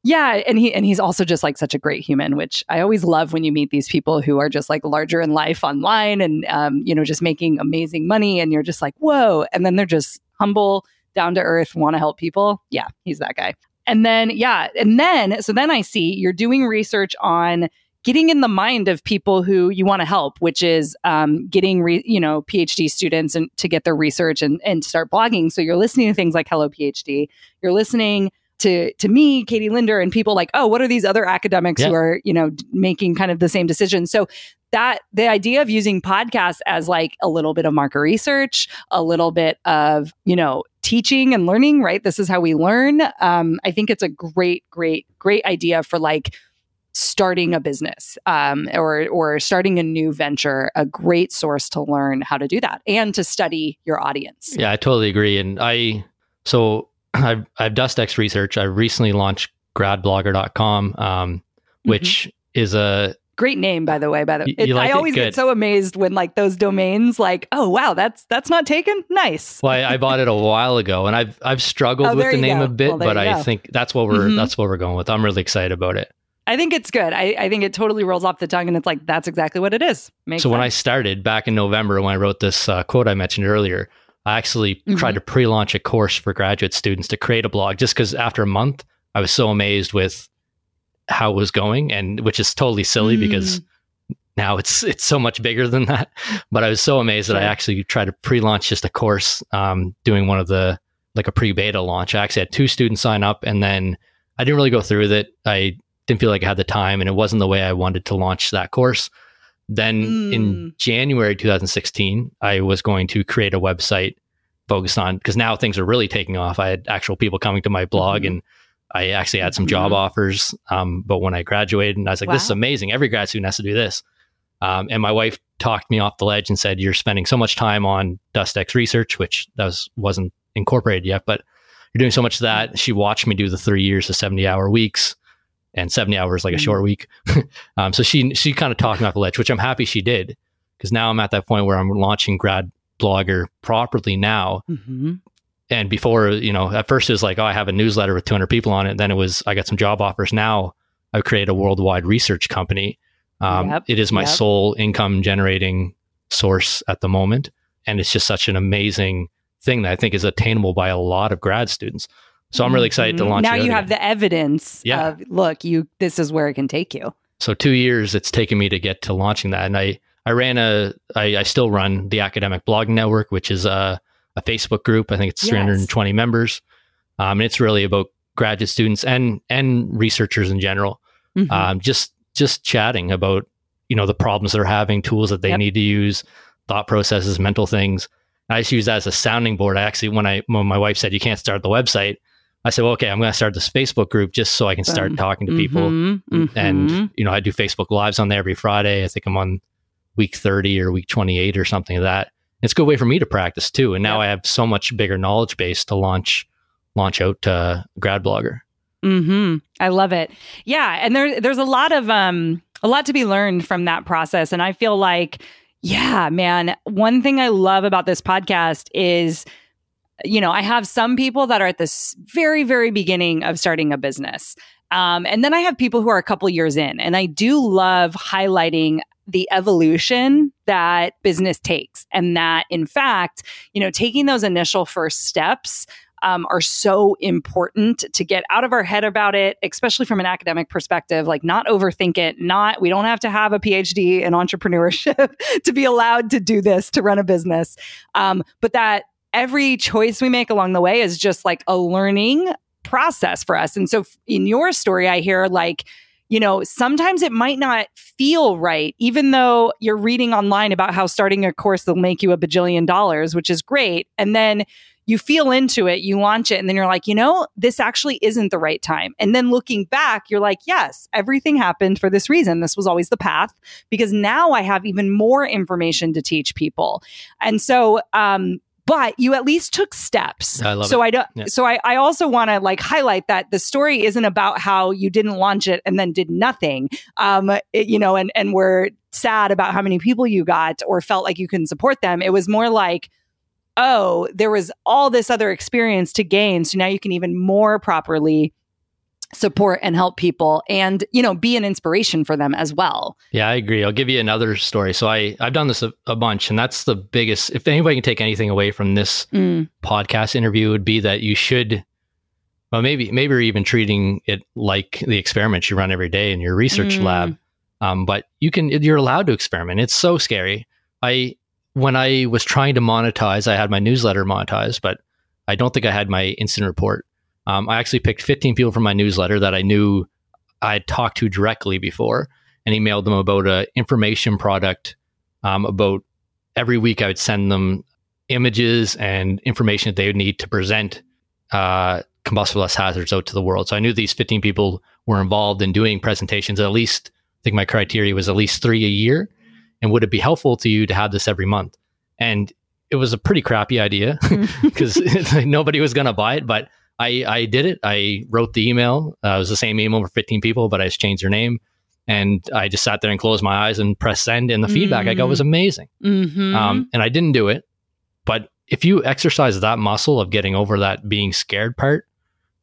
yeah, and he and he's also just like such a great human, which I always love when you meet these people who are just like larger in life online and um, you know just making amazing money, and you're just like whoa, and then they're just humble, down to earth, want to help people. Yeah, he's that guy. And then yeah, and then so then I see you're doing research on getting in the mind of people who you want to help, which is um, getting re, you know PhD students and to get their research and and start blogging. So you're listening to things like Hello PhD. You're listening to to me, Katie Linder, and people like, oh, what are these other academics yeah. who are you know making kind of the same decisions? So that the idea of using podcasts as like a little bit of market research, a little bit of you know teaching and learning, right? This is how we learn. Um, I think it's a great, great, great idea for like starting a business um, or or starting a new venture a great source to learn how to do that and to study your audience yeah i totally agree and i so I've, I've DustEx research. I recently launched gradblogger.com, um, which mm-hmm. is a great name, by the way. By the way, like I always get so amazed when like those domains, like, oh wow, that's that's not taken. Nice. Well, I, I bought it a while ago, and I've I've struggled oh, with the name go. a bit, well, but I go. think that's what we're mm-hmm. that's what we're going with. I'm really excited about it. I think it's good. I, I think it totally rolls off the tongue, and it's like that's exactly what it is. Makes so sense. when I started back in November, when I wrote this uh, quote I mentioned earlier, I actually mm-hmm. tried to pre-launch a course for graduate students to create a blog just because after a month I was so amazed with how it was going and which is totally silly mm. because now it's it's so much bigger than that. But I was so amazed that I actually tried to pre-launch just a course um, doing one of the like a pre-beta launch. I actually had two students sign up and then I didn't really go through with it. I didn't feel like I had the time and it wasn't the way I wanted to launch that course. Then mm. in January 2016, I was going to create a website focused on because now things are really taking off. I had actual people coming to my blog mm-hmm. and I actually had some mm-hmm. job offers. Um, but when I graduated, and I was like, wow. this is amazing. Every grad student has to do this. Um, and my wife talked me off the ledge and said, you're spending so much time on DustEx research, which that was, wasn't incorporated yet, but you're doing so much of that. Mm-hmm. She watched me do the three years of 70 hour weeks and 70 hours like a short mm. week. um, so she she kind of talked me off the ledge, which I'm happy she did because now I'm at that point where I'm launching grad blogger properly now. Mm-hmm. And before, you know, at first it was like, oh, I have a newsletter with 200 people on it. Then it was, I got some job offers. Now I've created a worldwide research company. Um, yep. It is my yep. sole income generating source at the moment. And it's just such an amazing thing that I think is attainable by a lot of grad students. So I'm really excited mm-hmm. to launch. Now you have the evidence yeah. of look, you this is where it can take you. So two years it's taken me to get to launching that, and I I ran a, I, I still run the Academic Blogging Network, which is a, a Facebook group. I think it's Yes. 320 members. Um, and it's really about graduate students and and researchers in general, Mhm. um, just just chatting about you know the problems they're having, tools that they Yep. need to use, thought processes, mental things. I just use that as a sounding board. I actually, when I when my wife said you can't start the website, I said, well, okay, I'm going to start this Facebook group just so I can start Boom. talking to people. Mhm, mhm. And you know, I do Facebook lives on there every Friday. I think I'm on week 30 or week 28 or something of that. It's a good way for me to practice too. And now Yep. I have so much bigger knowledge base to launch launch out to grad blogger. hmm I love it. Yeah, and there there's a lot of um a lot to be learned from that process, and I feel like yeah, man. One thing I love about this podcast is. You know, I have some people that are at this very, very beginning of starting a business. Um, and then I have people who are a couple years in. And I do love highlighting the evolution that business takes. And that, in fact, you know, taking those initial first steps um, are so important to get out of our head about it, especially from an academic perspective. Like, not overthink it. Not we don't have to have a PhD in entrepreneurship to be allowed to do this to run a business, um, but that every choice we make along the way is just like a learning process for us. And so, in your story, I hear like. You know, sometimes it might not feel right, even though you're reading online about how starting a course will make you a bajillion dollars, which is great. And then you feel into it, you launch it, and then you're like, you know, this actually isn't the right time. And then looking back, you're like, yes, everything happened for this reason. This was always the path because now I have even more information to teach people. And so, um, but you at least took steps. I love so it. I don't. Yeah. So I, I also want to like highlight that the story isn't about how you didn't launch it and then did nothing. Um, it- you know, and and were sad about how many people you got or felt like you couldn't support them. It was more like, oh, there was all this other experience to gain, so now you can even more properly support and help people and you know be an inspiration for them as well Yeah, I agree. I'll give you another story. So I I've done this a, a bunch, and that's the biggest. If anybody can take anything away from this Mm, podcast interview, would be that you should. Well, maybe maybe you're even treating it like the experiments you run every day in your research Mm. lab. Um, but you can you're allowed to experiment. It's so scary. I when I was trying to monetize, I had my newsletter monetized, but I don't think I had my instant report. Um, I actually picked 15 people from my newsletter that I knew I had talked to directly before and emailed them about a information product. Um, about every week, I would send them images and information that they would need to present uh, combustible hazards out to the world. So I knew these 15 people were involved in doing presentations. At least, I think my criteria was at least three a year. And would it be helpful to you to have this every month? And it was a pretty crappy idea because nobody was going to buy it. But I, I did it. I wrote the email. Uh, it was the same email for 15 people, but I just changed their name. And I just sat there and closed my eyes and pressed send. And the feedback I got was amazing. mhm. Um, and I didn't do it. But if you exercise that muscle of getting over that being scared part,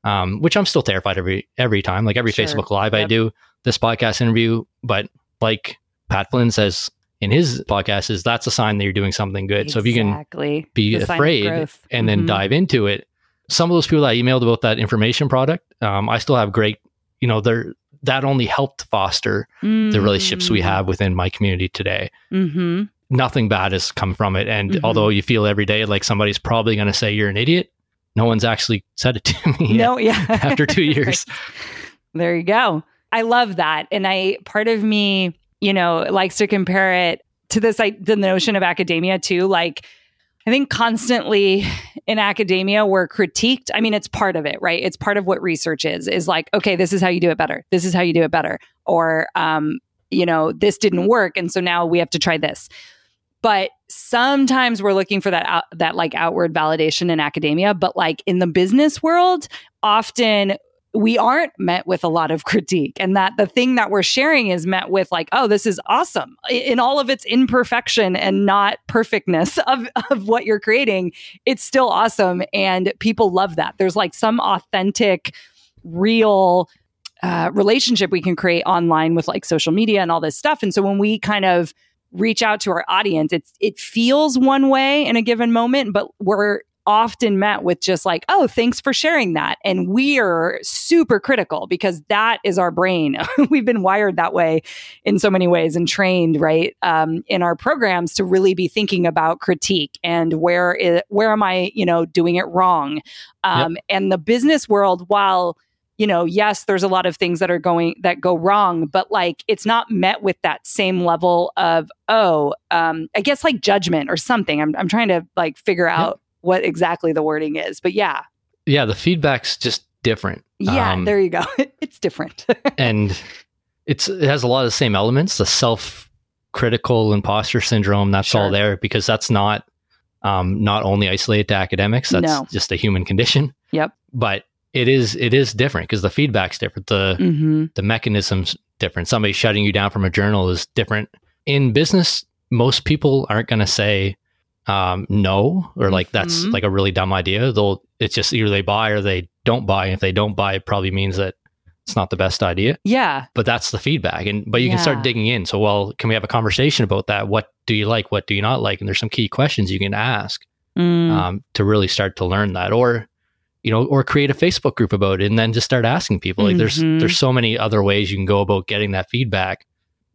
um, which I'm still terrified every every time, like every Sure. Facebook Live I do, this podcast interview, but like Pat Flynn says in his podcast, is that's a sign that you're doing something good. So if you can be The afraid and then Mhm. dive into it. Some of those people that I emailed about that information product, um, I still have great, you know, they're that only helped foster the relationships we Mm. have within my community today. Mhm. Nothing bad has come from it. And Mhm. although you feel every day like somebody's probably going to say you're an idiot, no one's actually said it to me No, yeah. after two years. There you go. I love that. And I part of me, you know, likes to compare it to this like the notion of academia too. Like I think constantly in academia we're critiqued. I mean, it's part of it, right? It's part of what research is, is like, okay, this is how you do it better. This is how you do it better. Or um, you know, this didn't work. And so now we have to try this. But sometimes we're looking for that out, that like outward validation in academia, but like in the business world, often we aren't met with a lot of critique and that the thing that we're sharing is met with like oh this is awesome in all of its imperfection and not perfectness of, of what you're creating it's still awesome and people love that. There's like some authentic real uh, relationship we can create online with like social media and all this stuff and so when we kind of reach out to our audience it's it feels one way in a given moment but we're often met with just like, oh, thanks for sharing that. And we are super critical because that is our brain. We've been wired that way in so many ways and trained, right, um, in our programs to really be thinking about critique and where is, where am I, you know, doing it wrong. Um, yep. And the business world, while you know, yes, there's a lot of things that are going that go wrong, but like it's not met with that same level of oh, um, I guess like judgment or something. I'm I'm trying to like figure out what exactly the wording is, but yeah, yeah, the feedback's just different. Yeah, um, there you go. it's different, and it's it has a lot of the same elements. The self critical imposter syndrome that's sure. all there because that's not um, not only isolated to academics. That's no. just a human condition. Yep. But it is it is different because the feedback's different. The mm-hmm. the mechanism's different. Somebody shutting you down from a journal is different. In business, most people aren't going to say um, no or like that's mm-hmm. like a really dumb idea. They'll it's just either they buy or they don't buy. And if they don't buy, it probably means that it's not the best idea. Yeah. But that's the feedback. And but you yeah. can start digging in. So well, can we have a conversation about that? What do you like? What do you not like? And there's some key questions you can ask mm. um, to really start to learn that. Or you know, or create a Facebook group about it and then just start asking people. Like mm-hmm. there's there's so many other ways you can go about getting that feedback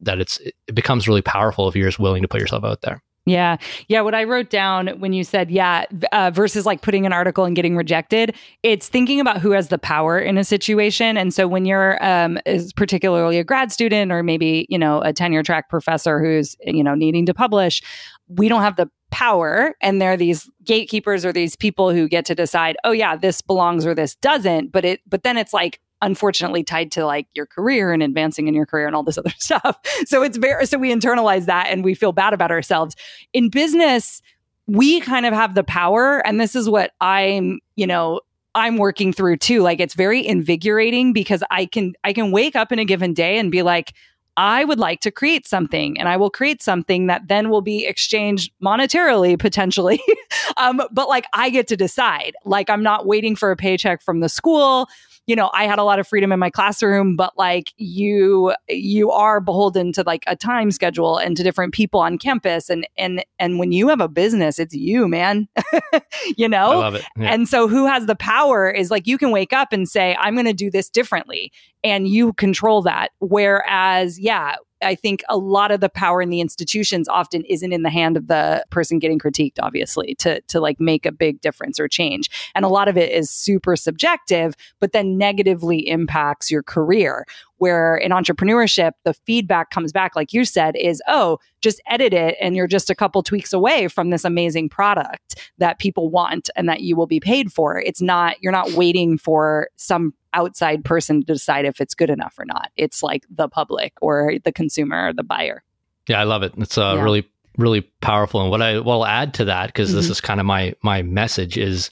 that it's it becomes really powerful if you're just willing to put yourself out there. Yeah. Yeah. What I wrote down when you said, yeah, uh, versus like putting an article and getting rejected, it's thinking about who has the power in a situation. And so when you're, um, particularly a grad student or maybe, you know, a tenure track professor who's, you know, needing to publish, we don't have the power and there are these gatekeepers or these people who get to decide oh yeah this belongs or this doesn't but it but then it's like unfortunately tied to like your career and advancing in your career and all this other stuff so it's very so we internalize that and we feel bad about ourselves in business we kind of have the power and this is what i'm you know I'm working through too. Like it's very invigorating because I can I can wake up in a given day and be like, I would like to create something and I will create something that then will be exchanged monetarily potentially. um, but like I get to decide. Like I'm not waiting for a paycheck from the school you know, I had a lot of freedom in my classroom, but like you, you are beholden to like a time schedule and to different people on campus. And, and, and when you have a business, it's you, man, you know? I love it. Yeah. And so who has the power is like, you can wake up and say, I'm going to do this differently. And you control that. Whereas, yeah, I think a lot of the power in the institutions often isn't in the hand of the person getting critiqued, obviously, to, to like make a big difference or change. And a lot of it is super subjective, but then negatively impacts your career. Where in entrepreneurship, the feedback comes back, like you said, is, oh, just edit it and you're just a couple tweaks away from this amazing product that people want and that you will be paid for. It's not, you're not waiting for some outside person to decide if it's good enough or not. It's like the public or the consumer or the buyer. Yeah, I love it. It's uh, yeah. really, really powerful. And what I will add to that, because mm-hmm. this is kind of my my message, is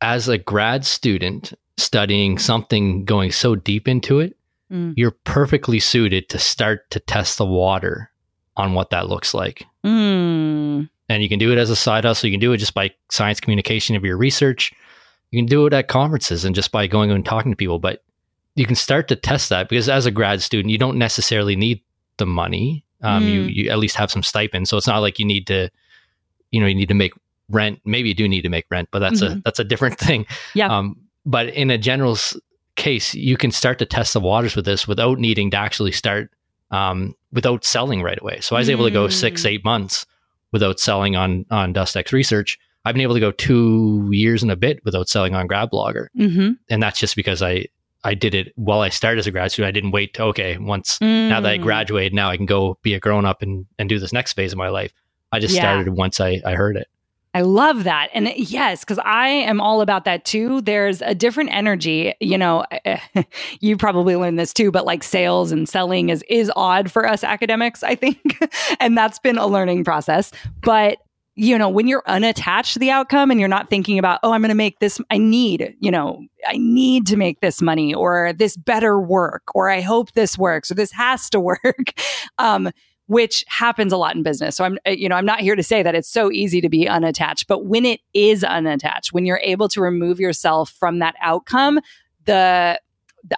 as a grad student studying something going so deep into it, mm. you're perfectly suited to start to test the water on what that looks like. Mm. And you can do it as a side hustle. You can do it just by science communication of your research you can do it at conferences and just by going and talking to people, but you can start to test that because as a grad student, you don't necessarily need the money. Um, mm. You you at least have some stipend, so it's not like you need to, you know, you need to make rent. Maybe you do need to make rent, but that's mm-hmm. a that's a different thing. Yeah. Um, but in a general case, you can start to test the waters with this without needing to actually start um, without selling right away. So I was mm. able to go six mm. eight months without selling on on DustEx research I've been able to go two years and a bit without selling on Gradblogger, mm-hmm. and that's just because I I did it while I started as a grad student. I didn't wait to okay once mm. now that I mm. graduated, now I can go be a grown up and and do this next phase of my life. I just yeah. started once I I heard it. I love that. And yes, because I am all about that too. There's a different energy. You know, you probably learned this too, but like sales and selling is is odd for us academics, I think. and that's been a learning process. But you know, when you're unattached to the outcome and you're not thinking about, oh, I'm going to make this, I need, you know, I need to make this money or this better work or I hope this works or this has to work. um, which happens a lot in business. So I'm, uh, you know, I'm not here to say that it's so easy to be unattached, but when it is unattached, when you're able to remove yourself from that outcome, the,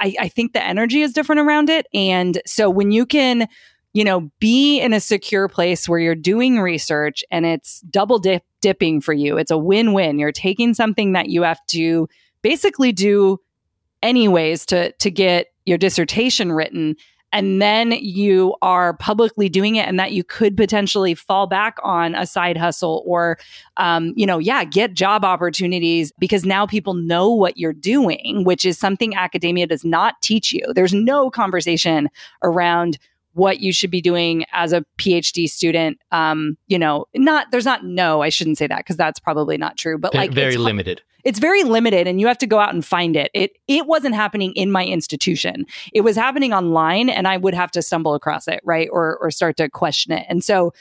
I, I think the energy is different around it. And so when you can, you know, be in a secure place where you're doing research and it's double dip, dipping for you. It's a win win. You're taking something that you have to basically do anyways to, to get your dissertation written. And then you are publicly doing it, and that you could potentially fall back on a side hustle or, um, you know, yeah, get job opportunities because now people know what you're doing, which is something academia does not teach you. There's no conversation around what you should be doing as a PhD student. Um, you know, not there's not no, I shouldn't say that because that's probably not true, but like very it's, limited. It's very limited and you have to go out and find it. It it wasn't happening in my institution. It was happening online and I would have to stumble across it, right? Or or start to question it. And so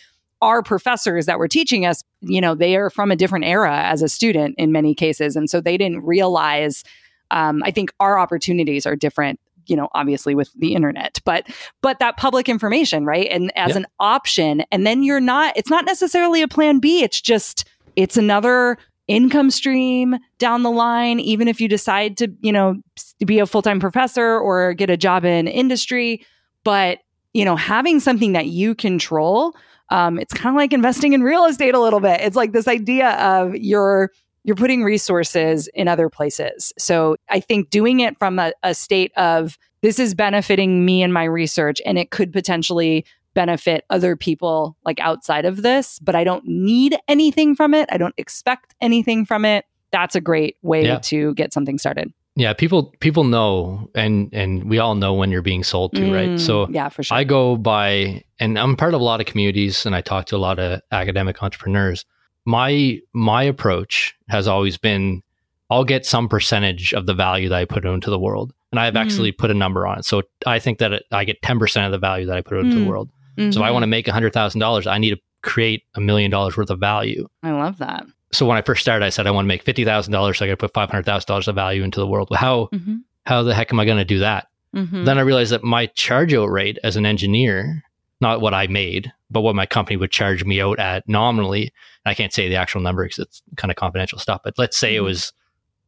our professors that were teaching us, you know, they are from a different era as a student in many cases. And so they didn't realize um, I think our opportunities are different you know obviously with the internet but but that public information right? And as yeah. an option. And then you're not it's not necessarily a plan b. It's just it's another income stream down the line. Even if you decide to you know be a full-time professor or get a job in industry. But you know having something that you control um, it's kind of like investing in real estate a little bit. It's like this idea of your you're putting resources in other places. So I think doing it from a, a state of this is benefiting me and my research, and it could potentially benefit other people like outside of this, but I don't need anything from it. I don't expect anything from it. That's a great way yeah. to get something started. Yeah, people people know and and we all know when you're being sold to, mm, right? So yeah, for sure. I go by and I'm part of a lot of communities and I talk to a lot of academic entrepreneurs my my approach has always been I'll get some percentage of the value that I put into the world. And I've mm. actually put a number on it. So I think that it, I get 10% of the value that I put into mm. the world. Mm-hmm. So if I want to make $100,000, I need to create a million dollars worth of value. I love that. So when I first started, I said I want to make $50,000, so I got to put $500,000 of value into the world. How mm-hmm. how the heck am I going to do that? Mm-hmm. Then I realized that my charge out rate as an engineer, not what I made, but what my company would charge me out at nominally I can't say the actual number because it's kind of confidential stuff, but let's say mm-hmm. it was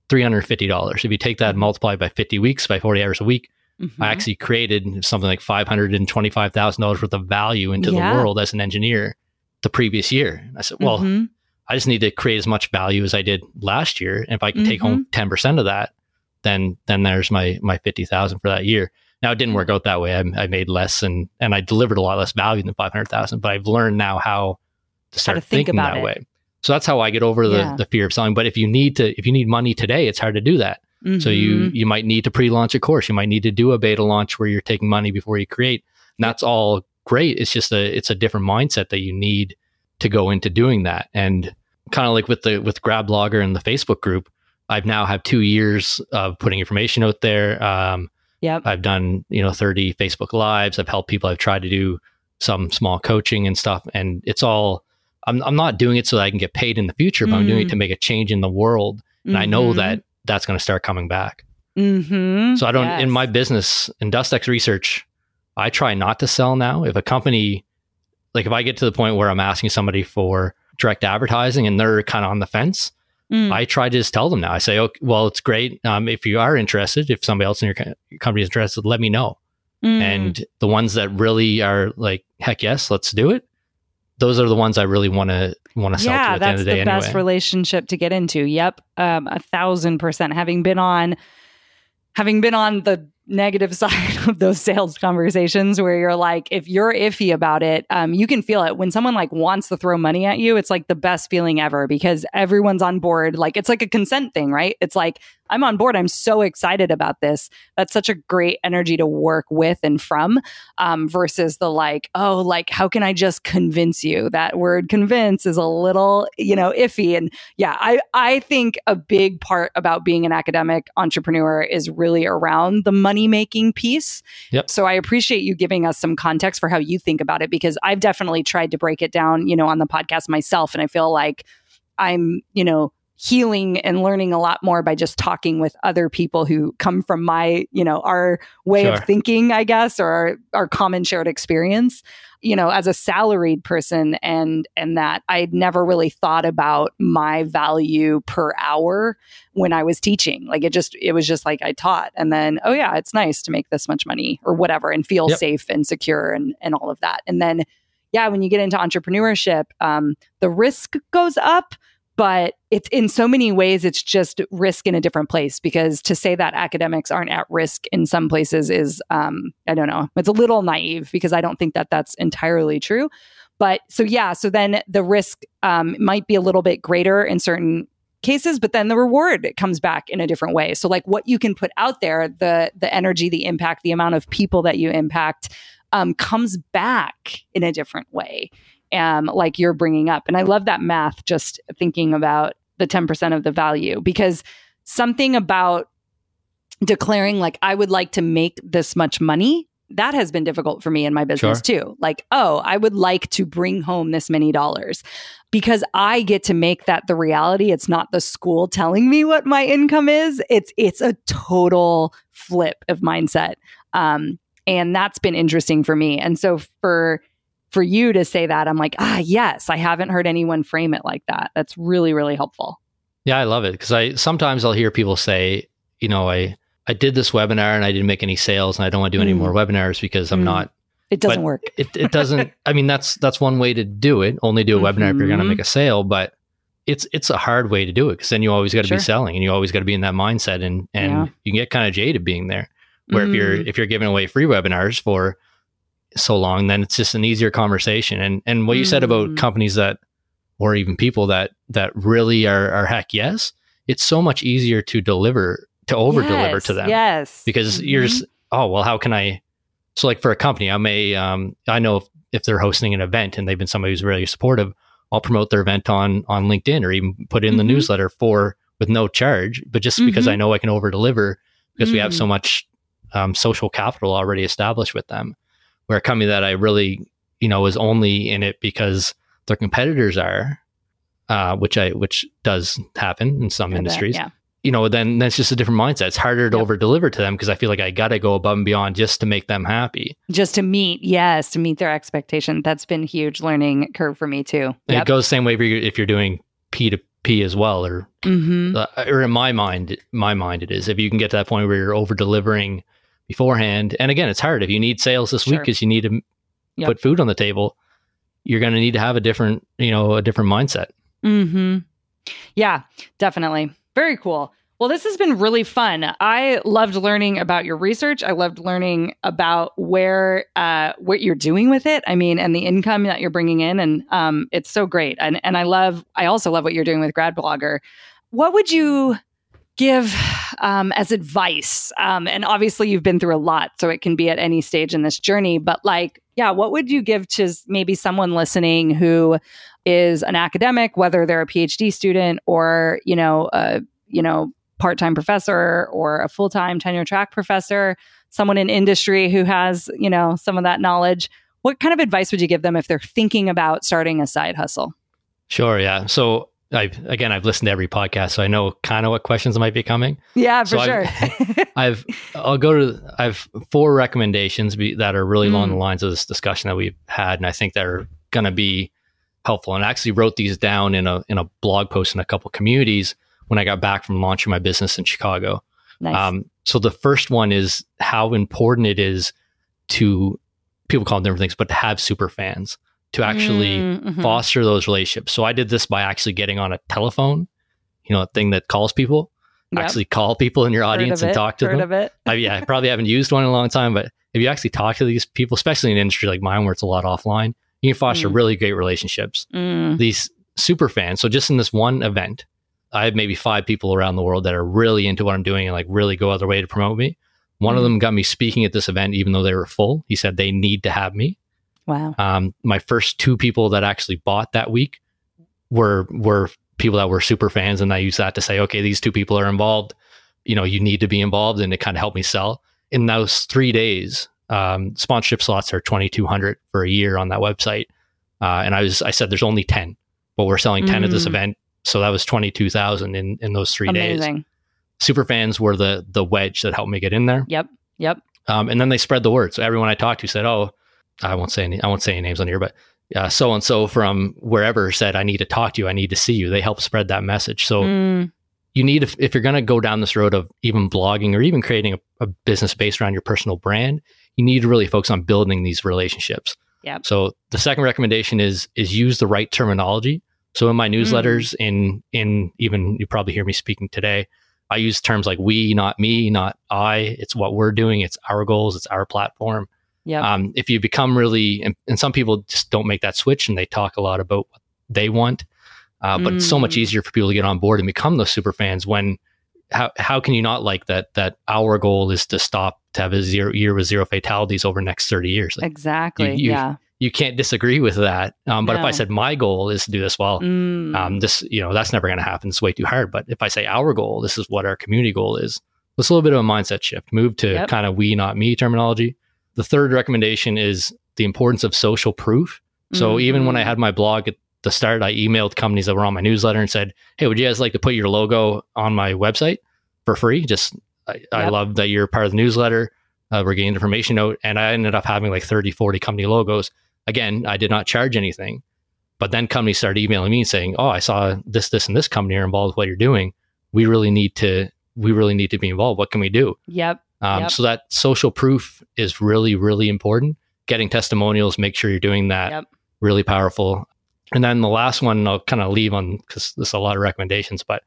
$350. If you take that and multiply by 50 weeks by 40 hours a week, mm-hmm. I actually created something like $525,000 worth of value into yeah. the world as an engineer the previous year. I said, well, mm-hmm. I just need to create as much value as I did last year. And if I can take home 10% mm-hmm. of that, then, then there's my, my 50,000 for that year. Now it didn't work out that way. I, I made less and, and I delivered a lot less value than 500,000, but I've learned now how to start to think thinking that it. way. So that's how I get over the, yeah. the fear of selling. But if you need to, if you need money today, it's hard to do that. Mm-hmm. So you mm-hmm. you might need to pre-launch a course. You might need to do a beta launch where you're taking money before you create. And that's all great. It's just a it's a different mindset that you need to go into doing that. And kind of like with the with Gradblogger and the Facebook group, I've now have two years of putting information out there. Um, yep. I've done you know 30 Facebook lives. I've helped people. I've tried to do some small coaching and stuff, and it's all I'm, I'm not doing it so that I can get paid in the future, but mm. I'm doing it to mm. make a change in the world. And mm-hmm. I know mm-hmm. that that's going to start coming back. Mm-hmm. So I don't, yes. in my business, in DustEx research, I try not to sell now. If a company, like if I get to the point where I'm asking somebody for direct advertising and they're kind of on the fence, mm. I try to just tell them now. I say, okay, well, it's great. Um, if you are interested, if somebody else in your, co- company is interested, let me know. Mm. And the ones that really are like, heck yes, let's do it those are the ones I really want to want to sell yeah, to at the end of the day. Yeah, that's the best relationship to get into. Yep, um, a thousand percent. Having been on, having been on the negative side of those sales conversations where you're like if you're iffy about it um, you can feel it. When someone like wants to throw money at you it's like the best feeling ever because everyone's on board. Like it's like a consent thing right? It's like i'm on board. I'm so excited about this. That's such a great energy to work with and from um, versus the like oh like how can i just convince you? That word convince is a little you know iffy. And yeah i i think a big part about being an academic entrepreneur is really around the money money making piece. Yep. So I appreciate you giving us some context for how you think about it because I've definitely tried to break it down, you know, on the podcast myself. And I feel like I'm, you know, healing and learning a lot more by just talking with other people who come from my, you know, our way Sure. of thinking, I guess, or our, our common shared experience. You know, as a salaried person and and that I'd never really thought about my value per hour when I was teaching. Like it just it was just like I taught and then, oh yeah, it's nice to make this much money or whatever and feel Yep. safe and secure and and all of that. And then yeah, when you get into entrepreneurship, um, the risk goes up, but it's in so many ways it's just risk in a different place because to say that academics aren't at risk in some places is um, i don't know. It's a little naive because i don't think that that's entirely true. But so yeah so then the risk um, might be a little bit greater in certain cases but then the reward comes back in a different way. So like what you can put out there the the energy the impact the amount of people that you impact um, comes back in a different way um, like you're bringing up. And I love that math, just thinking about the 10% of the value, because something about declaring, like, I would like to make this much money, that has been difficult for me in my business too. Like, oh, I would like to bring home this many dollars because I get to make that the reality. It's not the school telling me what my income is. It's it's a total flip of mindset. Um, and that's been interesting for me. And so for for you to say that, I'm like, ah, yes, I haven't heard anyone frame it like that. That's really, really helpful. Yeah, I love it because I sometimes I'll hear people say, you know, I I did this webinar and I didn't make any sales and I don't want to do any Mm. more webinars because I'm Mm. not It doesn't work. it, it doesn't i mean that's that's one way to do it only do a webinar if you're going to make a sale but it's it's a hard way to do it because then you always got to Sure. be selling and you always got to be in that mindset and and Yeah. you can get kind of jaded being there where if you're Mm. if you're giving away free webinars for so long then it's just an easier conversation and and what you said about Mm. companies that or even people that that really are are heck yes it's so much easier to deliver to over deliver Yes, to them Yes. because you're Mhm. just oh well how can i so like for a company i may um i know if, if they're hosting an event and they've been somebody who's really supportive i'll promote their event on on linkedin or even put in the Mhm. newsletter for with no charge but just because i know i can over deliver because we have Mm. so much um, social capital already established with them where a company that i really you know is only in it because their competitors are uh, which i which does happen in some industries Yeah. you know, then that's just a different mindset. It's harder to Yep. over deliver to them because I feel like I got to go above and beyond just to make them happy. Just to meet, yes, to meet their expectation. That's been huge learning curve for me too. And it goes the same way if you're, if you're doing P to P as well, or hmm uh, or in my mind, my mind it is. If you can get to that point where you're over delivering beforehand, and again, it's hard if you need sales this week because you need to Yep. put food on the table. You're going to need to have a different, you know, a different mindset. hmm Yeah, definitely. Very cool. Well, this has been really fun. I loved learning about your research. I loved learning about where uh, what you're doing with it. I mean, and the income that you're bringing in, and um, it's so great. And and I love. I also love what you're doing with Grad Blogger. What would you give um, as advice? Um, and obviously, you've been through a lot, so it can be at any stage in this journey. But like, yeah, what would you give to maybe someone listening who is an academic, whether they're a PhD student or you know, a you know, part-time professor or a full-time tenure track professor, someone in industry who has you know some of that knowledge. What kind of advice would you give them if they're thinking about starting a side hustle? Sure, yeah. So I again, I've listened to every podcast, so I know kind of what questions might be coming. Yeah, for So sure. I've I'll go to I have four recommendations be, that are really along Mm. the lines of this discussion that we've had, and I think they're going to be helpful. And I actually wrote these down in a in a blog post in a couple communities when I got back from launching my business in Chicago. nice. Um, so the first one is how important it is to people call them different things, but to have super fans to actually Mm, mhm. foster those relationships. So I did this by actually getting on a telephone, you know, a thing that calls people. Yep. Actually, call people in your audience of and it, talk to heard them. of it. I, yeah, I probably haven't used one in a long time, but if you actually talk to these people, especially in an industry like mine where it's a lot offline, you can foster Mm. really great relationships. Mm, These super fans. So just in this one event, I have maybe five people around the world that are really into what I'm doing and like really go out of their way to promote me. One of Mm. them got me speaking at this event, even though they were full. He said they need to have me. Wow. Um, my first two people that actually bought that week were were people that were super fans, and I used that to say, okay, these two people are involved. You know, you need to be involved, and it kind of helped me sell. In those three days, um, sponsorship slots are twenty two hundred for a year on that website, uh, and I was I said there's only ten, but we're selling ten at this Mm. event. So that was 22,000 in, in those three days. Amazing. Super fans were the the wedge that helped me get in there. Yep. Yep. Um, and then they spread the word. So everyone I talked to said, "Oh, I won't say any, I won't say any names on here, but so and so from wherever said I need to talk to you. I need to see you." They help spread that message. So Mm, you need if, if you're going to go down this road of even blogging or even creating a, a business based around your personal brand, you need to really focus on building these relationships. Yep. So the second recommendation is is use the right terminology. So in my newsletters, in in even you probably hear me speaking today, I use terms like we, not me, not I. It's what we're doing. It's our goals. It's our platform. Yep. Um, if you become really, and, and some people just don't make that switch and they talk a lot about what they want, uh, but it's so much Mm. easier for people to get on board and become those super fans when. How, how can you not like that that our goal is to stop to have a zero year with zero fatalities over the next 30 years like exactly. you- yeah. you can't disagree with that um, but if i said my goal is to do this well Mm, um, this you know that's never going to happen it's way too hard but if i say our goal this is what our community goal is it's a little bit of a mindset shift move to Yep. kind of we not me terminology the third recommendation is the importance of social proof. So even when i mhm. had my blog at the start i emailed companies that were on my newsletter and said hey would you guys like to put your logo on my website for free? Just i, I love that you're part of the newsletter uh, we're getting information out and i ended up having like 30 40 company logos. Again i did not charge anything but then companies started emailing me and saying oh i saw this this and this company are involved with what you're doing. We really need to we really need to be involved. What can we do? Yep. Um, Yep. so that social proof is really really important getting testimonials make sure you're doing that Yep. really powerful and then the last one i'll kind of leave on because there's a lot of recommendations but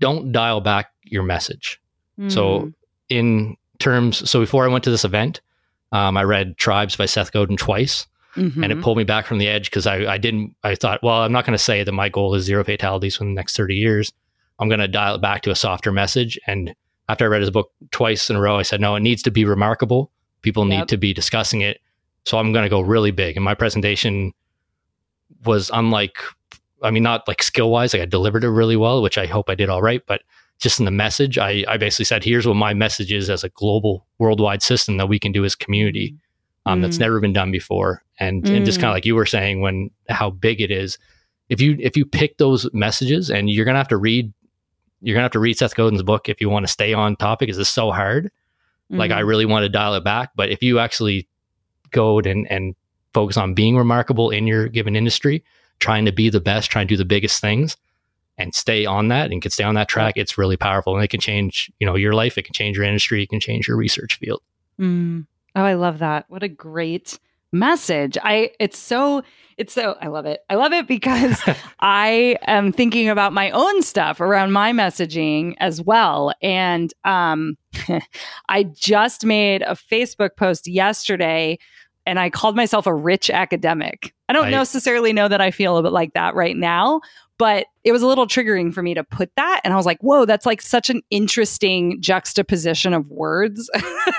don't dial back your message so Mm, in terms so before i went to this event um, i read tribes by seth godin twice and mhm. it pulled me back from the edge because I, I didn't i thought well i'm not going to say that my goal is zero fatalities for the next 30 years i'm going to dial it back to a softer message and after i read his book twice in a row i said no it needs to be remarkable people need Yep. to be discussing it so i'm going to go really big and my presentation was unlike i mean not like skill wise like i delivered it really well which i hope i did all right but just in the message I, I basically said here's what my message is as a global worldwide system that we can do as community um, that's Mm. never been done before. And, and just Mm. kind of like you were saying, when how big it is, if you if you pick those messages, and you're gonna have to read, you're gonna have to read Seth Godin's book if you want to stay on topic. Is this so hard? Like I Mhm. really want to dial it back, but if you actually go and and focus on being remarkable in your given industry, trying to be the best, trying to do the biggest things, and stay on that and can stay on that track, it's really powerful, and it can change you know your life, it can change your industry, it can change your research field. Mm. Oh, I love that. What a great message. I it's so it's so I love it. I love it because I am thinking about my own stuff around my messaging as well. And um I just made a Facebook post yesterday and I called myself a rich academic. I don't I- necessarily know that I feel a bit like that right now, but it was a little triggering for me to put that. And I was like, whoa, that's like such an interesting juxtaposition of words.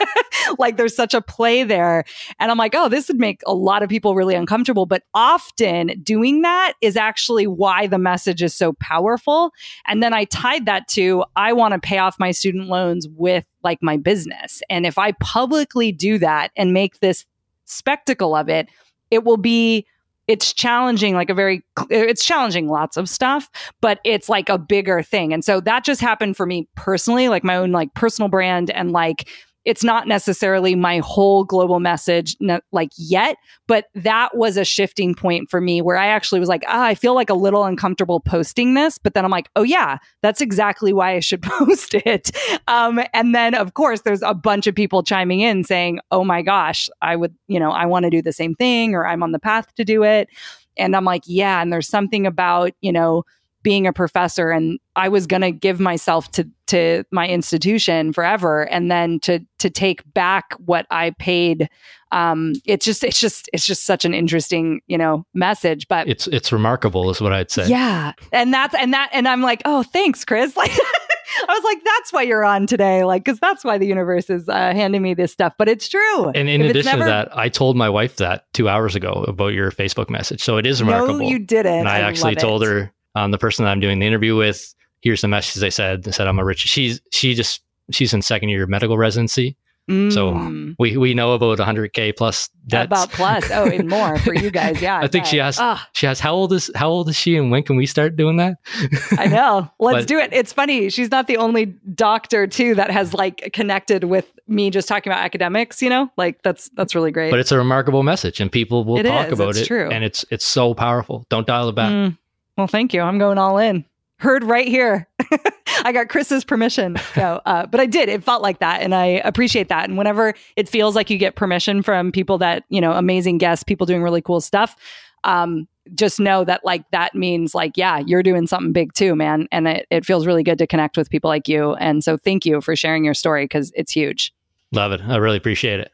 like there's such a play there. And I'm like, oh, this would make a lot of people really uncomfortable. But often doing that is actually why the message is so powerful. And then I tied that to I want to pay off my student loans with like my business. And if I publicly do that and make this spectacle of it, it will be it's challenging like a very uh, it's challenging lots of stuff but it's like a bigger thing. And so that just happened for me personally like my own like personal brand and like it's not necessarily my whole global message like yet but that was a shifting point for me where i actually was like ah, i feel like a little uncomfortable posting this but then i'm like oh yeah that's exactly why i should post it. Um, and then of course there's a bunch of people chiming in saying oh my gosh i would you know i want to do the same thing or i'm on the path to do it. And i'm like yeah and there's something about you know being a professor and I was going to give myself to to my institution forever and then to to take back what I paid um it's just it's just it's just such an interesting you know message but It's it's remarkable, is what I'd say. yeah and that's and that and I'm like oh thanks Chris like I was like that's why you're on today like cuz that's why the universe is uh, handing me this stuff but it's true And in If addition never- to that, I told my wife that two hours ago about your Facebook message. So it is remarkable. no you didn't and I, actually told her, um, the person that I'm doing the interview with, here's the message they said. They said I'm a rich. She's she just she's in second year medical residency. So Mm. we we know about 100k plus debts. about plus. Oh, and more for you guys. Yeah. I think she has- she has how old is how old is she and when can we start doing that? I know. Let's But- do it. It's funny. She's not the only doctor too that has like connected with me just talking about academics, you know? Like that's that's really great. But it's a remarkable message and people will It talk is, about it's it. true. And it's it's so powerful. Don't dial it back. Mm. Well, thank you. I'm going all in. Heard right here. I got Chris's permission. So, uh, but I did. It felt like that, and I appreciate that. And whenever it feels like you get permission from people that you know, amazing guests, people doing really cool stuff, um, just know that like that means like, yeah, you're doing something big too, man. And it, it feels really good to connect with people like you. And so, thank you for sharing your story because it's huge. Love it. I really appreciate it.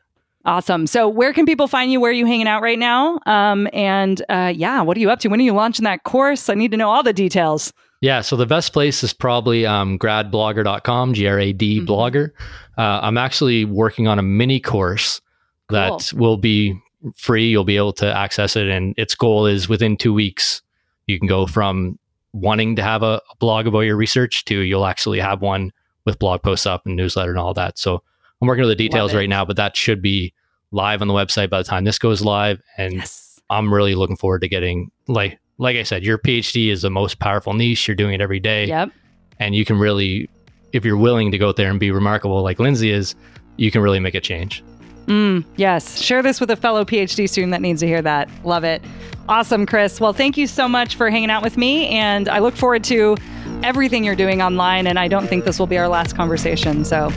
Awesome. So, where can people find you? Where are you hanging out right now? Um, and uh, yeah, what are you up to? When are you launching that course? I need to know all the details. Yeah, so the best place is probably um, gradblogger.com, G R A D Mhm. blogger. Uh, I'm actually working on a mini course that will be free. You'll be able to access it. And its goal is within two weeks, you can go from wanting to have a, a blog about your research to you'll actually have one with blog posts up and newsletter and all that. So I'm working on the details right now, but that should be live on the website by the time this goes live. And Yes. I'm really looking forward to getting like like I said, your PhD is the most powerful niche. You're doing it every day, Yep. and you can really, if you're willing to go out there and be remarkable, like Lindsay is, you can really make a change. Mm, yes. Share this with a fellow PhD student that needs to hear that. Love it. Awesome, Chris. Well, thank you so much for hanging out with me. And I look forward to everything you're doing online. And I don't think this will be our last conversation. So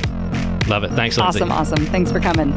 Love it. Thanks, Lindsay. awesome, awesome. Thanks for coming.